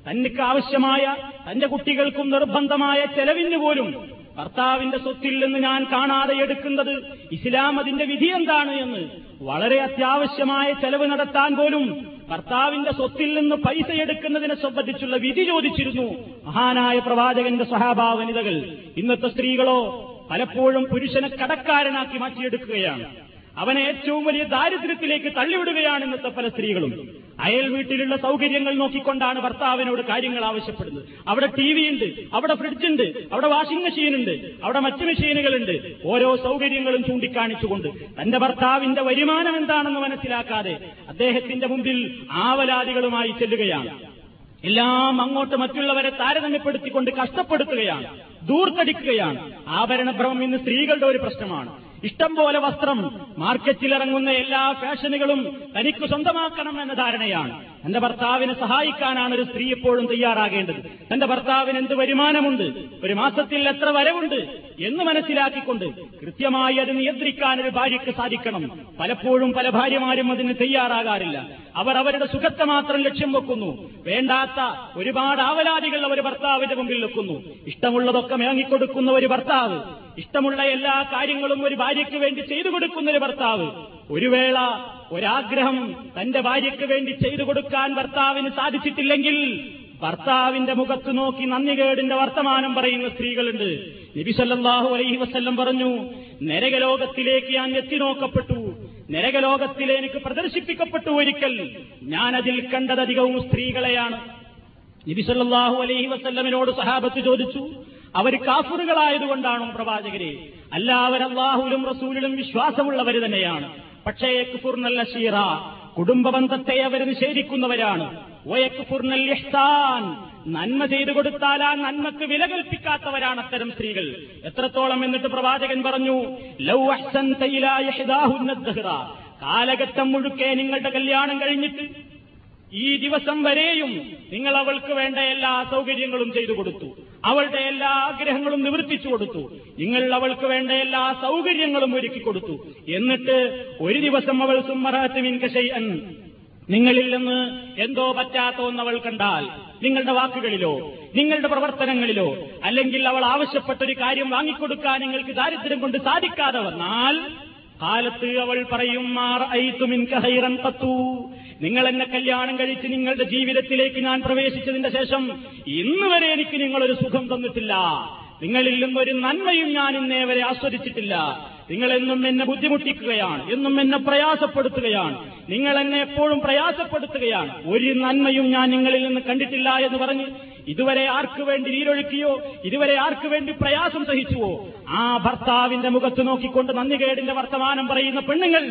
തനിക്ക് ആവശ്യമായ തന്റെ കുട്ടികൾക്കും നിർബന്ധമായ ചെലവിന് പോലും ഭർത്താവിന്റെ സ്വത്തിൽ നിന്ന് ഞാൻ കാണാതെ എടുക്കുന്നത് ഇസ്ലാം അതിന്റെ വിധി എന്താണ് എന്ന് വളരെ അത്യാവശ്യമായ ചെലവ് നടത്താൻ പോലും ഭർത്താവിന്റെ സ്വത്തിൽ നിന്ന് പൈസ എടുക്കുന്നതിനെ സംബന്ധിച്ചുള്ള വിധി ചോദിച്ചിരുന്നു. മഹാനായ പ്രവാചകന്റെ സഹാഭാവനിതകൾ. ഇന്നത്തെ സ്ത്രീകളോ പലപ്പോഴും പുരുഷനെ കടക്കാരനാക്കി മാറ്റിയെടുക്കുകയാണ്. അവനെ ഏറ്റവും വലിയ ദാരിദ്ര്യത്തിലേക്ക് തള്ളിവിടുകയാണ് ഇന്നത്തെ പല സ്ത്രീകളും. അയൽ വീട്ടിലുള്ള സൗകര്യങ്ങൾ നോക്കിക്കൊണ്ടാണ് ഭർത്താവിനോട് കാര്യങ്ങൾ ആവശ്യപ്പെടുന്നത്. അവിടെ ടി വി ഉണ്ട് അവിടെ ഫ്രിഡ്ജ് ഉണ്ട് അവിടെ വാഷിംഗ് മെഷീൻ ഉണ്ട് അവിടെ മറ്റു മെഷീനുകളുണ്ട് ഓരോ സൗകര്യങ്ങളും ചൂണ്ടിക്കാണിച്ചുകൊണ്ട് തന്റെ ഭർത്താവിന്റെ വരുമാനം എന്താണെന്ന് മനസ്സിലാക്കാതെ അദ്ദേഹത്തിന്റെ മുമ്പിൽ ആവലാദികളുമായി ചെല്ലുകയാണ്. എല്ലാം അങ്ങോട്ട് മറ്റുള്ളവരെ താരതമ്യപ്പെടുത്തിക്കൊണ്ട് കഷ്ടപ്പെടുത്തുകയാണ് ദൂർത്തടിക്കുകയാണ്. ആഭരണഭ്രമം ഇന്ന് സ്ത്രീകളുടെ ഒരു പ്രശ്നമാണ്. ഇഷ്ടം പോലെ വസ്ത്രം മാർക്കറ്റിൽ ഇറങ്ങുന്ന എല്ലാ ഫാഷനുകളും തനിക്ക് സ്വന്തമാക്കണം എന്ന ധാരണയാണ്. തന്റെ ഭർത്താവിനെ സഹായിക്കാനാണ് ഒരു സ്ത്രീ എപ്പോഴും തയ്യാറാകേണ്ടത്. തന്റെ ഭർത്താവിന് എന്ത് വരുമാനമുണ്ട്? ഒരു മാസത്തിൽ എത്ര വരവുണ്ട്? എന്ന് മനസ്സിലാക്കിക്കൊണ്ട് കൃത്യമായി അത് നിയന്ത്രിക്കാൻ ഒരു ഭാര്യയ്ക്ക് സാധിക്കണം. പലപ്പോഴും പല ഭാര്യമാരും അതിന് തയ്യാറാകാറില്ല. അവർ അവരുടെ സുഖത്തെ മാത്രം ലക്ഷ്യം വെക്കുന്നു. വേണ്ടാത്ത ഒരുപാട് ആവലാദികൾ അവർ ഭർത്താവിന്റെ മുമ്പിൽ വെക്കുന്നു. ഇഷ്ടമുള്ളതൊക്കെ മേങ്ങിക്കൊടുക്കുന്ന ഒരു ഭർത്താവ് ഇഷ്ടമുള്ള എല്ലാ കാര്യങ്ങളും ഒരു ഭാര്യയ്ക്ക് വേണ്ടി ചെയ്തു കൊടുക്കുന്ന ഒരു ഭർത്താവ് ഒരു വേള ഒരാഗ്രഹം തന്റെ ഭാര്യയ്ക്ക് വേണ്ടി ചെയ്തു കൊടുക്കാൻ ഭർത്താവിന് സാധിച്ചിട്ടില്ലെങ്കിൽ ഭർത്താവിന്റെ മുഖത്ത് നോക്കി നന്ദികേടിന്റെ വർത്തമാനം പറയുന്ന സ്ത്രീകളുണ്ട്. നബിസല്ലാഹു അലൈഹി വസ്ല്ലം പറഞ്ഞു നരകലോകത്തിലേക്ക് ഞാൻ എത്തിനോക്കപ്പെട്ടു. നരകലോകത്തിൽ എനിക്ക് പ്രദർശിപ്പിക്കപ്പെട്ടു ഒരിക്കൽ. ഞാൻ അതിൽ കണ്ടതധികവും സ്ത്രീകളെയാണ്. നബിസല്ലാഹു അലൈഹി വസ്ല്ലമിനോട് സഹാബത്ത് ചോദിച്ചു അവർ കാഫറുകളായതുകൊണ്ടാണോ പ്രവാചകരെ? അല്ല അവരല്ലാഹുലും റസൂലിലും വിശ്വാസമുള്ളവർ തന്നെയാണ്. പക്ഷേ കുഫുർനല്ല ഷീറ കുടുംബബന്ധത്തെ അവർ നിഷേധിക്കുന്നവരാണ്. നന്മ ചെയ്തു കൊടുത്താൽ ആ നന്മക്ക് വില കൽപ്പിക്കാത്തവരാണ് അത്തരം സ്ത്രീകൾ. എത്രത്തോളം എന്നിട്ട് പ്രവാചകൻ പറഞ്ഞു ലൗ കാലഘട്ടം മുഴുക്കെ നിങ്ങളുടെ കല്യാണം കഴിഞ്ഞിട്ട് ഈ ദിവസം വരെയും നിങ്ങൾ അവൾക്ക് വേണ്ട എല്ലാ സൗകര്യങ്ങളും ചെയ്തു കൊടുത്തു. അവളുടെ എല്ലാ ആഗ്രഹങ്ങളും നിവർത്തിച്ചു കൊടുത്തു. നിങ്ങൾ അവൾക്ക് വേണ്ട എല്ലാ സൗകര്യങ്ങളും ഒരുക്കി കൊടുത്തു. എന്നിട്ട് ഒരു ദിവസം അവൾ സുമ്മറാത്തുമിൻകശൈൻ നിങ്ങളിൽ നിന്ന് എന്തോ പറ്റാത്ത അവൾ കണ്ടാൽ നിങ്ങളുടെ വാക്കുകളിലോ നിങ്ങളുടെ പ്രവർത്തനങ്ങളിലോ അല്ലെങ്കിൽ അവൾ ആവശ്യപ്പെട്ടൊരു കാര്യം വാങ്ങിക്കൊടുക്കാൻ നിങ്ങൾക്ക് ദാരിദ്ര്യം കൊണ്ട് സാധിക്കാതെ വന്നാൽ കാലത്ത് അവൾ പറയും മാർ ഐത്തുമിൻ കഹൈറൻ പത്തു നിങ്ങൾ എന്നെ കല്യാണം കഴിച്ച് നിങ്ങളുടെ ജീവിതത്തിലേക്ക് ഞാൻ പ്രവേശിച്ചതിന്റെ ശേഷം ഇന്ന് വരെ എനിക്ക് നിങ്ങളൊരു സുഖം തന്നിട്ടില്ല. നിങ്ങളിൽ ഒരു നന്മയും ഞാൻ ഇന്നേ വരെ ആസ്വദിച്ചിട്ടില്ല. നിങ്ങൾ എന്നും എന്നെ ബുദ്ധിമുട്ടിക്കുകയാണ് എന്നും എന്നെ പ്രയാസപ്പെടുത്തുകയാണ്. നിങ്ങൾ എന്നെ എപ്പോഴും പ്രയാസപ്പെടുത്തുകയാണ്. ഒരു നന്മയും ഞാൻ നിങ്ങളിൽ നിന്ന് കണ്ടിട്ടില്ല എന്ന് പറഞ്ഞ് ഇതുവരെ ആർക്കു വേണ്ടി നീരൊഴുക്കിയോ ഇതുവരെ ആർക്കു വേണ്ടി പ്രയാസം സഹിച്ചുവോ ആ ഭർത്താവിന്റെ മുഖത്ത് നോക്കിക്കൊണ്ട് നന്ദികേടിന്റെ വർത്തമാനം പറയുന്ന പെണ്ണുങ്ങൾ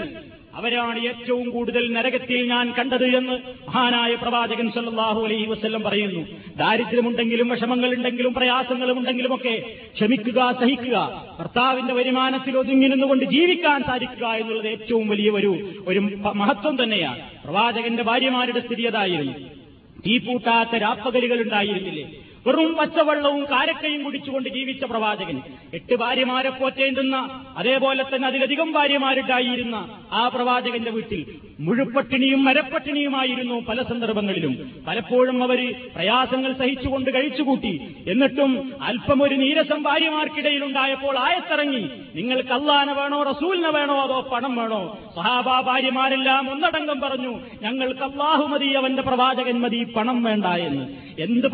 അവരാണ് ഏറ്റവും കൂടുതൽ നരകത്തിൽ ഞാൻ കണ്ടത് എന്ന് മഹാനായ പ്രവാചകൻ സല്ലാഹു അലൈഹി വസ്ല്ലം പറയുന്നു. ദാരിദ്ര്യമുണ്ടെങ്കിലും വിഷമങ്ങളുണ്ടെങ്കിലും പ്രയാസങ്ങളുമുണ്ടെങ്കിലുമൊക്കെ ക്ഷമിക്കുക സഹിക്കുക ഭർത്താവിന്റെ വരുമാനത്തിൽ ഒതുങ്ങി നിന്നുകൊണ്ട് ജീവിക്കാൻ സാധിക്കുക എന്നുള്ളത് ഏറ്റവും വലിയ ഒരു ഒരു മഹത്വം തന്നെയാണ്. പ്രവാചകന്റെ ഭാര്യമാരുടെ സ്ഥിതി അതായിരുന്നു. തീപൂട്ടാത്ത രാപ്പകലുകൾ ഉണ്ടായിരുന്നില്ലേ? വെറും പച്ചവെള്ളവും കാരക്കയും കുടിച്ചുകൊണ്ട് ജീവിച്ച പ്രവാചകൻ. എട്ട് ഭാര്യമാരെ പോറ്റേണ്ടുന്ന അതേപോലെ തന്നെ അതിലധികം ഭാര്യമാരുണ്ടായിരുന്ന ആ പ്രവാചകന്റെ വീട്ടിൽ മുഴുപ്പട്ടിണിയും മരപ്പട്ടിണിയുമായിരുന്നു പല സന്ദർഭങ്ങളിലും. പലപ്പോഴും അവർ പ്രയാസങ്ങൾ സഹിച്ചുകൊണ്ട് കഴിച്ചുകൂട്ടി. എന്നിട്ടും അല്പം ഒരു നീരസം ഭാര്യമാർക്കിടയിലുണ്ടായപ്പോൾ ആയത്തിറങ്ങി നിങ്ങൾക്ക് അള്ളാനെ വേണോ റസൂലിനെ വേണോ അതോ പണം വേണോ? സഹാബാ ഭാര്യമാരെല്ലാം ഒന്നടങ്കം പറഞ്ഞു ഞങ്ങൾക്ക് അള്ളാഹു മതി അവന്റെ പ്രവാചകൻ മതി പണം വേണ്ട എന്ന്. എന്ത്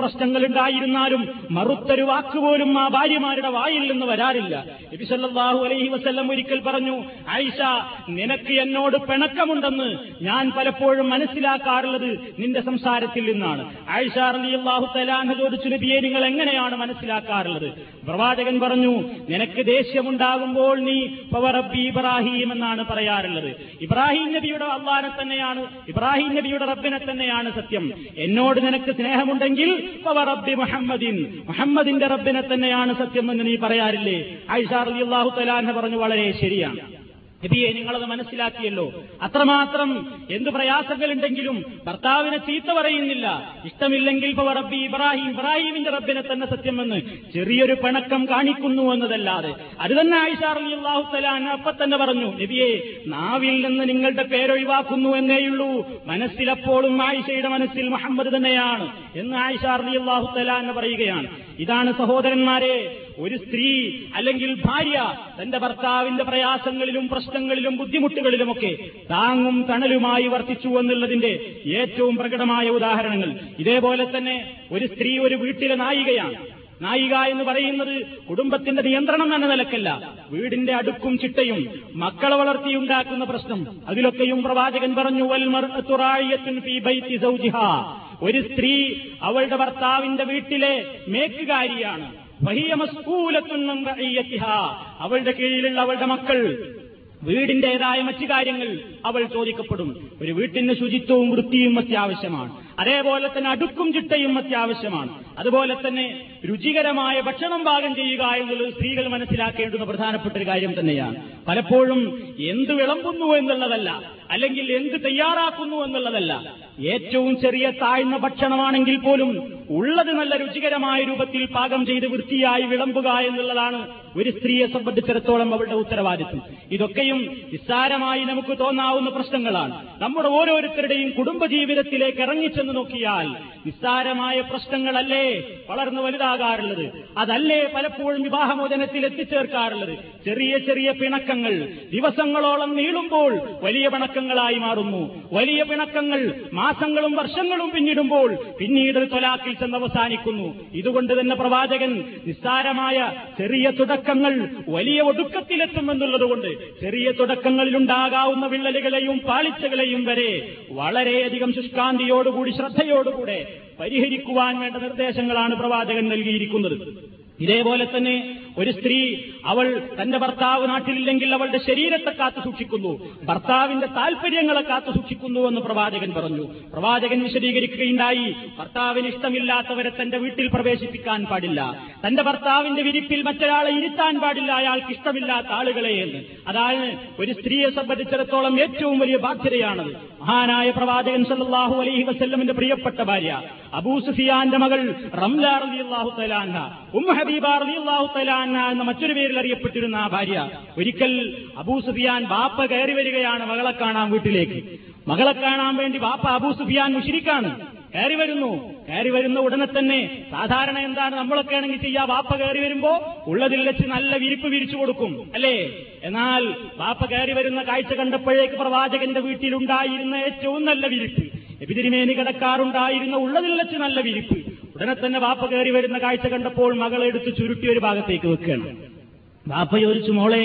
പ്രശ്നങ്ങളുണ്ടായിരുന്നാലും മറുത്തൊരു വാക്കുപോലും ആ ഭാര്യമാരുടെ വായിൽ നിന്ന് വരാറില്ല. നബിസല്ലാഹു അലൈഹി വസ്ല്ലം ഒരിക്കൽ പറഞ്ഞു ആയിഷ നിനക്ക് എന്നോട് പിണക്കമുണ്ടെന്ന് ഞാൻ പലപ്പോഴും മനസ്സിലാക്കാറുള്ളത് നിന്റെ സംസാരത്തിൽ നിന്നാണ്. ആയിഷ അലി അള്ളാഹു തലാഹ് ചോദിച്ചു നബിയെ നിങ്ങൾ എങ്ങനെയാണ് മനസ്സിലാക്കാറുള്ളത്? പ്രവാചകൻ പറഞ്ഞു നിനക്ക് ദേഷ്യമുണ്ടാകുമ്പോൾ നീ പവറബി ഇബ്രാഹിം എന്നാണ് പറയാറുള്ളത്. ഇബ്രാഹിം നബിയുടെ അള്ളാനെ തന്നെയാണ് ഇബ്രാഹിം നബിയുടെ റബ്ബിനെ തന്നെയാണ് സത്യം. എന്നോട് നിനക്ക് സ്നേഹമുണ്ടെങ്കിൽ റബ്ബി മുഹമ്മദിൻ മുഹമ്മദിന്റെ റബ്ബിനെ തന്നെയാണ് സത്യം എന്ന് നീ പറയാറില്ലേ? ഐഷാർ അള്ളാഹു തലാഹ പറഞ്ഞു വളരെ ശരിയാണ്. നബിയെ നിങ്ങളത് മനസ്സിലാക്കിയല്ലോ. അത്രമാത്രം എന്ത് പ്രയാസങ്ങളുണ്ടെങ്കിലും ഭർത്താവിനെ ചീത്ത പറയുന്നില്ല. ഇഷ്ടമില്ലെങ്കിൽ റബ്ബി ഇബ്രാഹിം ഇബ്രാഹിമിന്റെ റബ്ബിനെ തന്നെ സത്യമെന്ന് ചെറിയൊരു പിണക്കം കാണിക്കുന്നു എന്നതല്ലാതെ. അത് തന്നെ ആയിഷാറിയാഹു തലാൻ അപ്പൊ തന്നെ പറഞ്ഞു നബിയെ നാവിൽ നിന്ന് നിങ്ങളുടെ പേരൊഴിവാക്കുന്നു എന്നേയുള്ളൂ മനസ്സിലപ്പോഴും ആയിഷയുടെ മനസ്സിൽ മുഹമ്മദ് തന്നെയാണ് എന്ന് ആയിഷാറിയാഹു എന്ന് പറയുകയാണ്. ഇതാണ് സഹോദരന്മാരെ ഒരു സ്ത്രീ അല്ലെങ്കിൽ ഭാര്യ തന്റെ ഭർത്താവിന്റെ പ്രയാസങ്ങളിലും പ്രശ്നങ്ങളിലും ബുദ്ധിമുട്ടുകളിലുമൊക്കെ താങ്ങും തണലുമായി വർത്തിച്ചു എന്നുള്ളതിന്റെ ഏറ്റവും പ്രകടമായ ഉദാഹരണങ്ങൾ. ഇതേപോലെ തന്നെ ഒരു സ്ത്രീ ഒരു വീട്ടിലെ നായികയാണ്. നായിക എന്ന് പറയുന്നത് കുടുംബത്തിന്റെ നിയന്ത്രണം എന്ന നിലക്കല്ല. വീടിന്റെ അടുക്കും ചിട്ടയും മക്കളെ വളർത്തിയുണ്ടാക്കുന്ന പ്രശ്നം. അതിലൊക്കെയും പ്രവാചകൻ പറഞ്ഞു ഒരു സ്ത്രീ അവളുടെ ഭർത്താവിന്റെ വീട്ടിലെ മേക്കുകാരിയാണ്. അവളുടെ കീഴിലുള്ള അവളുടെ മക്കൾ. വീടിന്റേതായ മറ്റു കാര്യങ്ങൾ അവൾ ചോദിക്കപ്പെടും. ഒരു വീട്ടിന്റെ ശുചിത്വവും വൃത്തിയും അത്യാവശ്യമാണ്. അതേപോലെ തന്നെ അടുക്കും ചിട്ടയും അത്യാവശ്യമാണ്. അതുപോലെ തന്നെ രുചികരമായ ഭക്ഷണം പാകം ചെയ്യുക എന്നുള്ളത് സ്ത്രീകൾ മനസ്സിലാക്കേണ്ടുന്ന പ്രധാനപ്പെട്ട ഒരു കാര്യം തന്നെയാണ്. പലപ്പോഴും എന്ത് വിളമ്പുന്നു എന്നുള്ളതല്ല അല്ലെങ്കിൽ എന്ത് തയ്യാറാക്കുന്നു എന്നുള്ളതല്ല ഏറ്റവും ചെറിയ താഴ്ന്ന ഭക്ഷണമാണെങ്കിൽ പോലും ഉള്ളത് നല്ല രുചികരമായ രൂപത്തിൽ പാകം ചെയ്ത് വൃത്തിയായി വിളമ്പുക എന്നുള്ളതാണ് ഒരു സ്ത്രീയെ സംബന്ധിച്ചിടത്തോളം അവരുടെ ഉത്തരവാദിത്വം. ഇതൊക്കെയും നിസ്സാരമായി നമുക്ക് തോന്നാവുന്ന പ്രശ്നങ്ങളാണ്. നമ്മുടെ ഓരോരുത്തരുടെയും കുടുംബജീവിതത്തിലേക്ക് ഇറങ്ങിച്ചെന്ന് നോക്കിയാൽ നിസ്സാരമായ പ്രശ്നങ്ങളല്ലേ വളർന്നു വലുതാകാറുള്ളത്? അതല്ലേ പലപ്പോഴും വിവാഹമോചനത്തിൽ എത്തിച്ചേർക്കാറുള്ളത്? ചെറിയ ചെറിയ പിണക്കങ്ങൾ ദിവസങ്ങളോളം നീളുമ്പോൾ വലിയ പിണക്കങ്ങളായി മാറുന്നു. വലിയ പിണക്കങ്ങൾ മാസങ്ങളും വർഷങ്ങളും പിന്നിടുമ്പോൾ പിന്നീട് തൊലാക്കിൽ ചെന്ന് അവസാനിക്കുന്നു. ഇതുകൊണ്ട് തന്നെ പ്രവാചകൻ നിസ്സാരമായ ചെറിയ തുടക്കങ്ങൾ വലിയ ഒടുക്കത്തിലെത്തുമെന്നുള്ളതുകൊണ്ട് ചെറിയ തുടക്കങ്ങളിലുണ്ടാകാവുന്ന വിള്ളലുകളെയും പാളിച്ചകളെയും വരെ വളരെയധികം ശുഷ്കാന്തിയോടുകൂടി ശ്രദ്ധയോടുകൂടെ പരിഹരിക്കുവാൻ വേണ്ട നിർദ്ദേശങ്ങളാണ് പ്രവാചകൻ നൽകിയിരിക്കുന്നത്. ഇതേപോലെ തന്നെ ഒരു സ്ത്രീ അവൾ തന്റെ ഭർത്താവ് നാട്ടിലില്ലെങ്കിൽ അവളുടെ ശരീരത്തെ കാത്തു സൂക്ഷിക്കുന്നു ഭർത്താവിന്റെ താല്പര്യങ്ങളെ കാത്തു സൂക്ഷിക്കുന്നു എന്ന് പ്രവാചകൻ പറഞ്ഞു. പ്രവാചകൻ വിശദീകരിക്കുകയുണ്ടായി ഭർത്താവിന് ഇഷ്ടമില്ലാത്തവരെ തന്റെ വീട്ടിൽ പ്രവേശിപ്പിക്കാൻ പാടില്ല. തന്റെ ഭർത്താവിന്റെ വിരിപ്പിൽ മറ്റൊരാളെ ഇരുത്താൻ പാടില്ല അയാൾക്ക് ഇഷ്ടമില്ലാത്ത ആളുകളെ എന്ന്. അതാണ് ഒരു സ്ത്രീയെ സംബന്ധിച്ചിടത്തോളം ഏറ്റവും വലിയ ബാധ്യതയാണത്. മഹാനായ പ്രവാചകൻ സല്ലാഹു അലൈഹി വസ്ല്ലമിന്റെ പ്രിയപ്പെട്ട ഭാര്യ അബൂ സുഫിയാന്റെ മകൾ റംല റളിയല്ലാഹു തലാൻഹ ഉമ്മ ഹബീബ റളിയല്ലാഹു എന്ന മറ്റൊരു പേരിൽ അറിയപ്പെട്ടിരുന്ന ആ ഭാര്യ. ഒരിക്കൽ അബൂ സുഫിയാൻ ബാപ്പ കയറി വരികയാണ് മകളെ കാണാൻ വീട്ടിലേക്ക്. മകളെ കാണാൻ വേണ്ടി ബാപ്പ അബൂ സുഫിയാൻ മുഷിരിക്കാണ്. കയറി വരുന്നു. കയറി വരുന്ന ഉടനെ തന്നെ സാധാരണ എന്താണ് നമ്മളൊക്കെ ആണെങ്കിൽ ചെയ്യാ വാപ്പ കയറി വരുമ്പോ ഉള്ളതിൽ വെച്ച് നല്ല വിരിപ്പ് വിരിച്ചു കൊടുക്കും അല്ലേ? എന്നാൽ വാപ്പ കയറി വരുന്ന കാഴ്ച കണ്ടപ്പോഴേക്ക് പ്രവാചകന്റെ വീട്ടിലുണ്ടായിരുന്ന ഏറ്റവും നല്ല വിരിപ്പ്. എപിതിരിമേനി കിടക്കാറുണ്ടായിരുന്ന ഉള്ളതിൽ വെച്ച് നല്ല വിരിപ്പ്. ഉടനെ തന്നെ വാപ്പ കയറി വരുന്ന കാഴ്ച കണ്ടപ്പോൾ മകളെ എടുത്ത് ചുരുട്ടി ഒരു ഭാഗത്തേക്ക് വെക്കുകയാണ് വാപ്പ ചോദിച്ചു മോളെ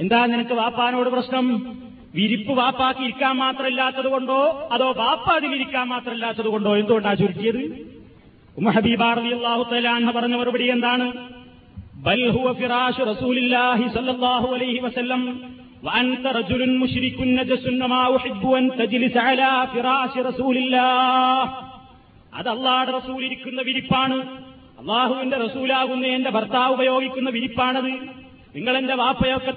എന്താ നിനക്ക് വാപ്പാനോട് പ്രശ്നം വിരിപ്പ് വാപ്പാക്കി ഇരിക്കാൻ മാത്രമില്ലാത്തത് കൊണ്ടോ അതോ വാപ്പ അതിലിരിക്കാൻ മാത്രമില്ലാത്തത് കൊണ്ടോ എന്തുകൊണ്ടാ ചുരുക്കിയത് ഉമ്മ ഹബീബാറിയാഹു തലാൻഹ പറഞ്ഞ മറുപടി എന്താണ് ബൽ ഹുവ ഫിറാഷു റസൂലില്ലാഹി സല്ലല്ലാഹു അലൈഹി വസല്ലം وأنت رجل مشرك نجس وما أحب أن تجلس على فراش رسول الله അത് അള്ളാഹുടെ റസൂൽ ഇരിക്കുന്ന വിരിപ്പാണ്. അള്ളാഹുവിന്റെ റസൂലാകുന്ന എന്റെ ഭർത്താവ് ഉപയോഗിക്കുന്ന വിരിപ്പാണത്. നിങ്ങൾ എന്റെ വാപ്പയൊക്കെ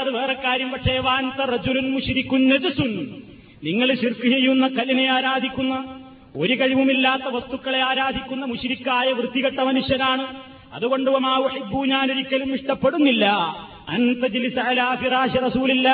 അത് വേറെ കാര്യം. പക്ഷേ വാൻത റജുലുൻ മുഷിരിക്കുൻ നജസുൻ. നിങ്ങൾ ശിർക്ക് ചെയ്യുന്ന കല്ലിനെ ആരാധിക്കുന്ന ഒരു കഴിവുമില്ലാത്ത വസ്തുക്കളെ ആരാധിക്കുന്ന മുഷിരിക്കായ വൃത്തികെട്ട മനുഷ്യനാണ്. അതുകൊണ്ട് ഞാൻ ഒരിക്കലും ഇഷ്ടപ്പെടുന്നില്ല. റസൂലില്ല.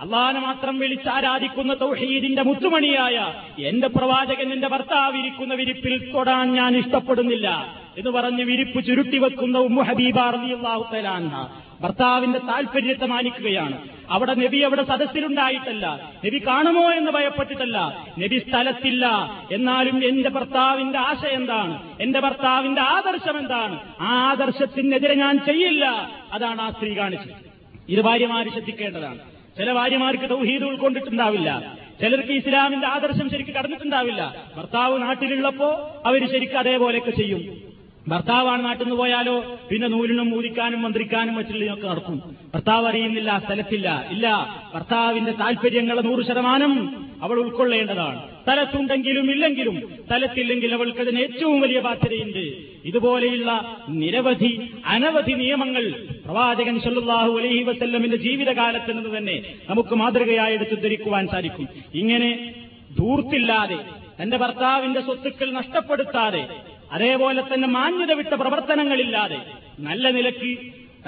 അള്ളാഹനെ മാത്രം വിളിച്ചാരാധിക്കുന്ന തൗഹീദിന്റെ മുത്തുമണിയായ എന്റെ പ്രവാചകൻ എന്റെ ഭർത്താവ് ഇരിക്കുന്ന വിരിപ്പിൽ തൊടാൻ ഞാൻ ഇഷ്ടപ്പെടുന്നില്ല എന്ന് പറഞ്ഞ് വിരിപ്പ് ചുരുട്ടി വെക്കുന്ന ഉമ്മു ഹബീബ തആല ഭർത്താവിന്റെ താൽപര്യത്തെ മാനിക്കുകയാണ്. അവിടെ നബി അവിടെ സദസ്സിലുണ്ടായിട്ടല്ല. നബി കാണുമോ എന്ന് ഭയപ്പെട്ടിട്ടല്ല. നബി സ്ഥലത്തില്ല. എന്നാലും എന്റെ ഭർത്താവിന്റെ ആശ എന്താണ്? എന്റെ ഭർത്താവിന്റെ ആദർശം എന്താണ്? ആ ആദർശത്തിനെതിരെ ഞാൻ ചെയ്യില്ല. അതാണ് ആ സ്ത്രീ കാണിച്ചത്. ഇത് ഭാര്യമാര് ശ്രദ്ധിക്കേണ്ടതാണ്. ചില ഭാര്യമാർക്ക് തൗഹീദ് ഉൾക്കൊണ്ടിട്ടുണ്ടാവില്ല. ചിലർക്ക് ഇസ്ലാമിന്റെ ആദർശം ശരിക്ക് കടന്നിട്ടുണ്ടാവില്ല. ഭർത്താവ് നാട്ടിലുള്ളപ്പോ അവർ ശരിക്കും അതേപോലെയൊക്കെ ചെയ്യും. ഭർത്താവാണ് നാട്ടിൽ നിന്ന് പോയാലോ? പിന്നെ നൂലിനും മൂലിക്കാനും മന്ത്രിക്കാനും മറ്റുള്ളതൊക്കെ നടക്കും. ഭർത്താവ് അറിയുന്നില്ല സ്ഥലത്തില്ല ഇല്ല. ഭർത്താവിന്റെ താല്പര്യങ്ങളെ നൂറ് ശതമാനം അവൾ ഉൾക്കൊള്ളേണ്ടതാണ്. സ്ഥലത്തുണ്ടെങ്കിലും ഇല്ലെങ്കിലും സ്ഥലത്തില്ലെങ്കിൽ അവൾക്ക് അതിന് ഏറ്റവും വലിയ ബാധ്യതയുണ്ട്. ഇതുപോലെയുള്ള നിരവധി അനവധി നിയമങ്ങൾ പ്രവാചകൻ സല്ലാഹു അലഹി വസ്ല്ലമിന്റെ ജീവിതകാലത്ത് നിന്ന് തന്നെ നമുക്ക് മാതൃകയായി എടുത്തു ധരിക്കുവാൻ സാധിക്കും. ഇങ്ങനെ ധൂർത്തില്ലാതെ തന്റെ ഭർത്താവിന്റെ സ്വത്തുക്കൾ നഷ്ടപ്പെടുത്താതെ അതേപോലെ തന്നെ മാന്യത വിട്ട പ്രവർത്തനങ്ങളില്ലാതെ നല്ല നിലയ്ക്ക്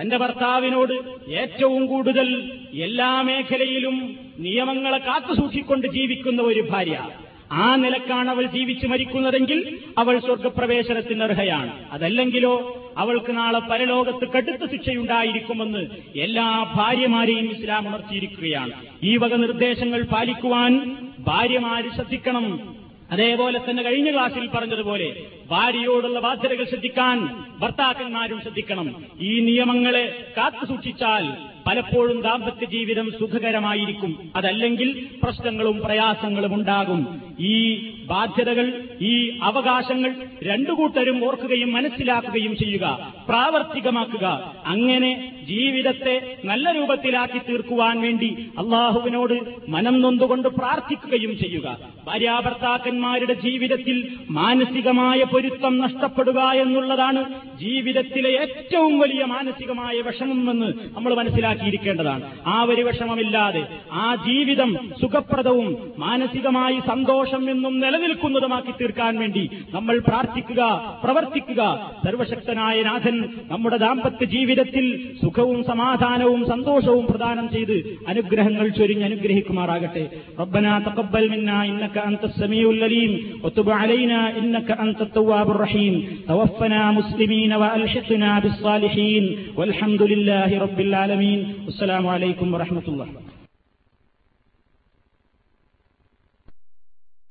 തന്റെ ഭർത്താവിനോട് ഏറ്റവും കൂടുതൽ എല്ലാ മേഖലയിലും നിയമങ്ങളെ കാത്തുസൂക്ഷിക്കൊണ്ട് ജീവിക്കുന്ന ഒരു ഭാര്യ. ആ നിലക്കാണ് അവൾ ജീവിച്ചു മരിക്കുന്നതെങ്കിൽ അവൾ സ്വർഗപ്രവേശനത്തിന് അർഹയാണ്. അതല്ലെങ്കിലോ അവൾക്ക് നാളെ പരലോകത്ത് കടുത്ത ശിക്ഷയുണ്ടായിരിക്കുമെന്ന് എല്ലാ ഭാര്യമാരെയും ഇസ്ലാം ഉണർത്തിയിരിക്കുകയാണ്. ഈ വക നിർദ്ദേശങ്ങൾ പാലിക്കുവാൻ ഭാര്യമാര് ശ്രദ്ധിക്കണം. അതേപോലെ തന്നെ കഴിഞ്ഞ ക്ലാസ്സിൽ പറഞ്ഞതുപോലെ ഭാര്യയോടുള്ള ബാധ്യതകൾ ശ്രദ്ധിക്കാൻ ഭർത്താക്കന്മാരും ശ്രദ്ധിക്കണം. ഈ നിയമങ്ങളെ കാത്തു സൂക്ഷിച്ചാൽ പലപ്പോഴും ദാമ്പത്യ ജീവിതം സുഖകരമായിരിക്കും. അതല്ലെങ്കിൽ പ്രശ്നങ്ങളും പ്രയാസങ്ങളും ഉണ്ടാകും. ഈ ബാധ്യതകൾ ഈ അവകാശങ്ങൾ രണ്ടു കൂട്ടരും ഓർക്കുകയും മനസ്സിലാക്കുകയും ചെയ്യുക പ്രാവർത്തികമാക്കുക. അങ്ങനെ ജീവിതത്തെ നല്ല രൂപത്തിലാക്കി തീർക്കുവാൻ വേണ്ടി അള്ളാഹുവിനോട് മനം നൊന്തുകൊണ്ട് പ്രാർത്ഥിക്കുകയും ചെയ്യുക. ഭാര്യാഭർത്താക്കന്മാരുടെ ജീവിതത്തിൽ മാനസികമായ പൊരുത്തം നഷ്ടപ്പെടുക എന്നുള്ളതാണ് ജീവിതത്തിലെ ഏറ്റവും വലിയ മാനസികമായ വിഷമമെന്ന് നമ്മൾ മനസ്സിലാക്കിയിരിക്കേണ്ടതാണ്. ആ ഒരു വിഷമമില്ലാതെ ആ ജീവിതം സുഖപ്രദവും മാനസികമായി സന്തോഷം എന്നും നിലനിൽക്കുന്നതുമാക്കി തീർക്കാൻ വേണ്ടി നമ്മൾ പ്രാർത്ഥിക്കുക പ്രവർത്തിക്കുക സർവശക്തനായ നാഥൻ നമ്മുടെ ദാമ്പത്യ ജീവിതത്തിൽ സുഖവും സമാധാനവും സന്തോഷവും പ്രദാനം ചെയ്ത് അനുഗ്രഹങ്ങൾ ചൊരിഞ്ഞ് അനുഗ്രഹിക്കുമാറാകട്ടെ ربنا تقبل منا إنك أنت السميع العليم وتب علينا إنك أنت التواب الرحيم توفنا مسلمين وألحقنا بالصالحين والحمد لله رب العالمين والسلام عليكم ورحمة الله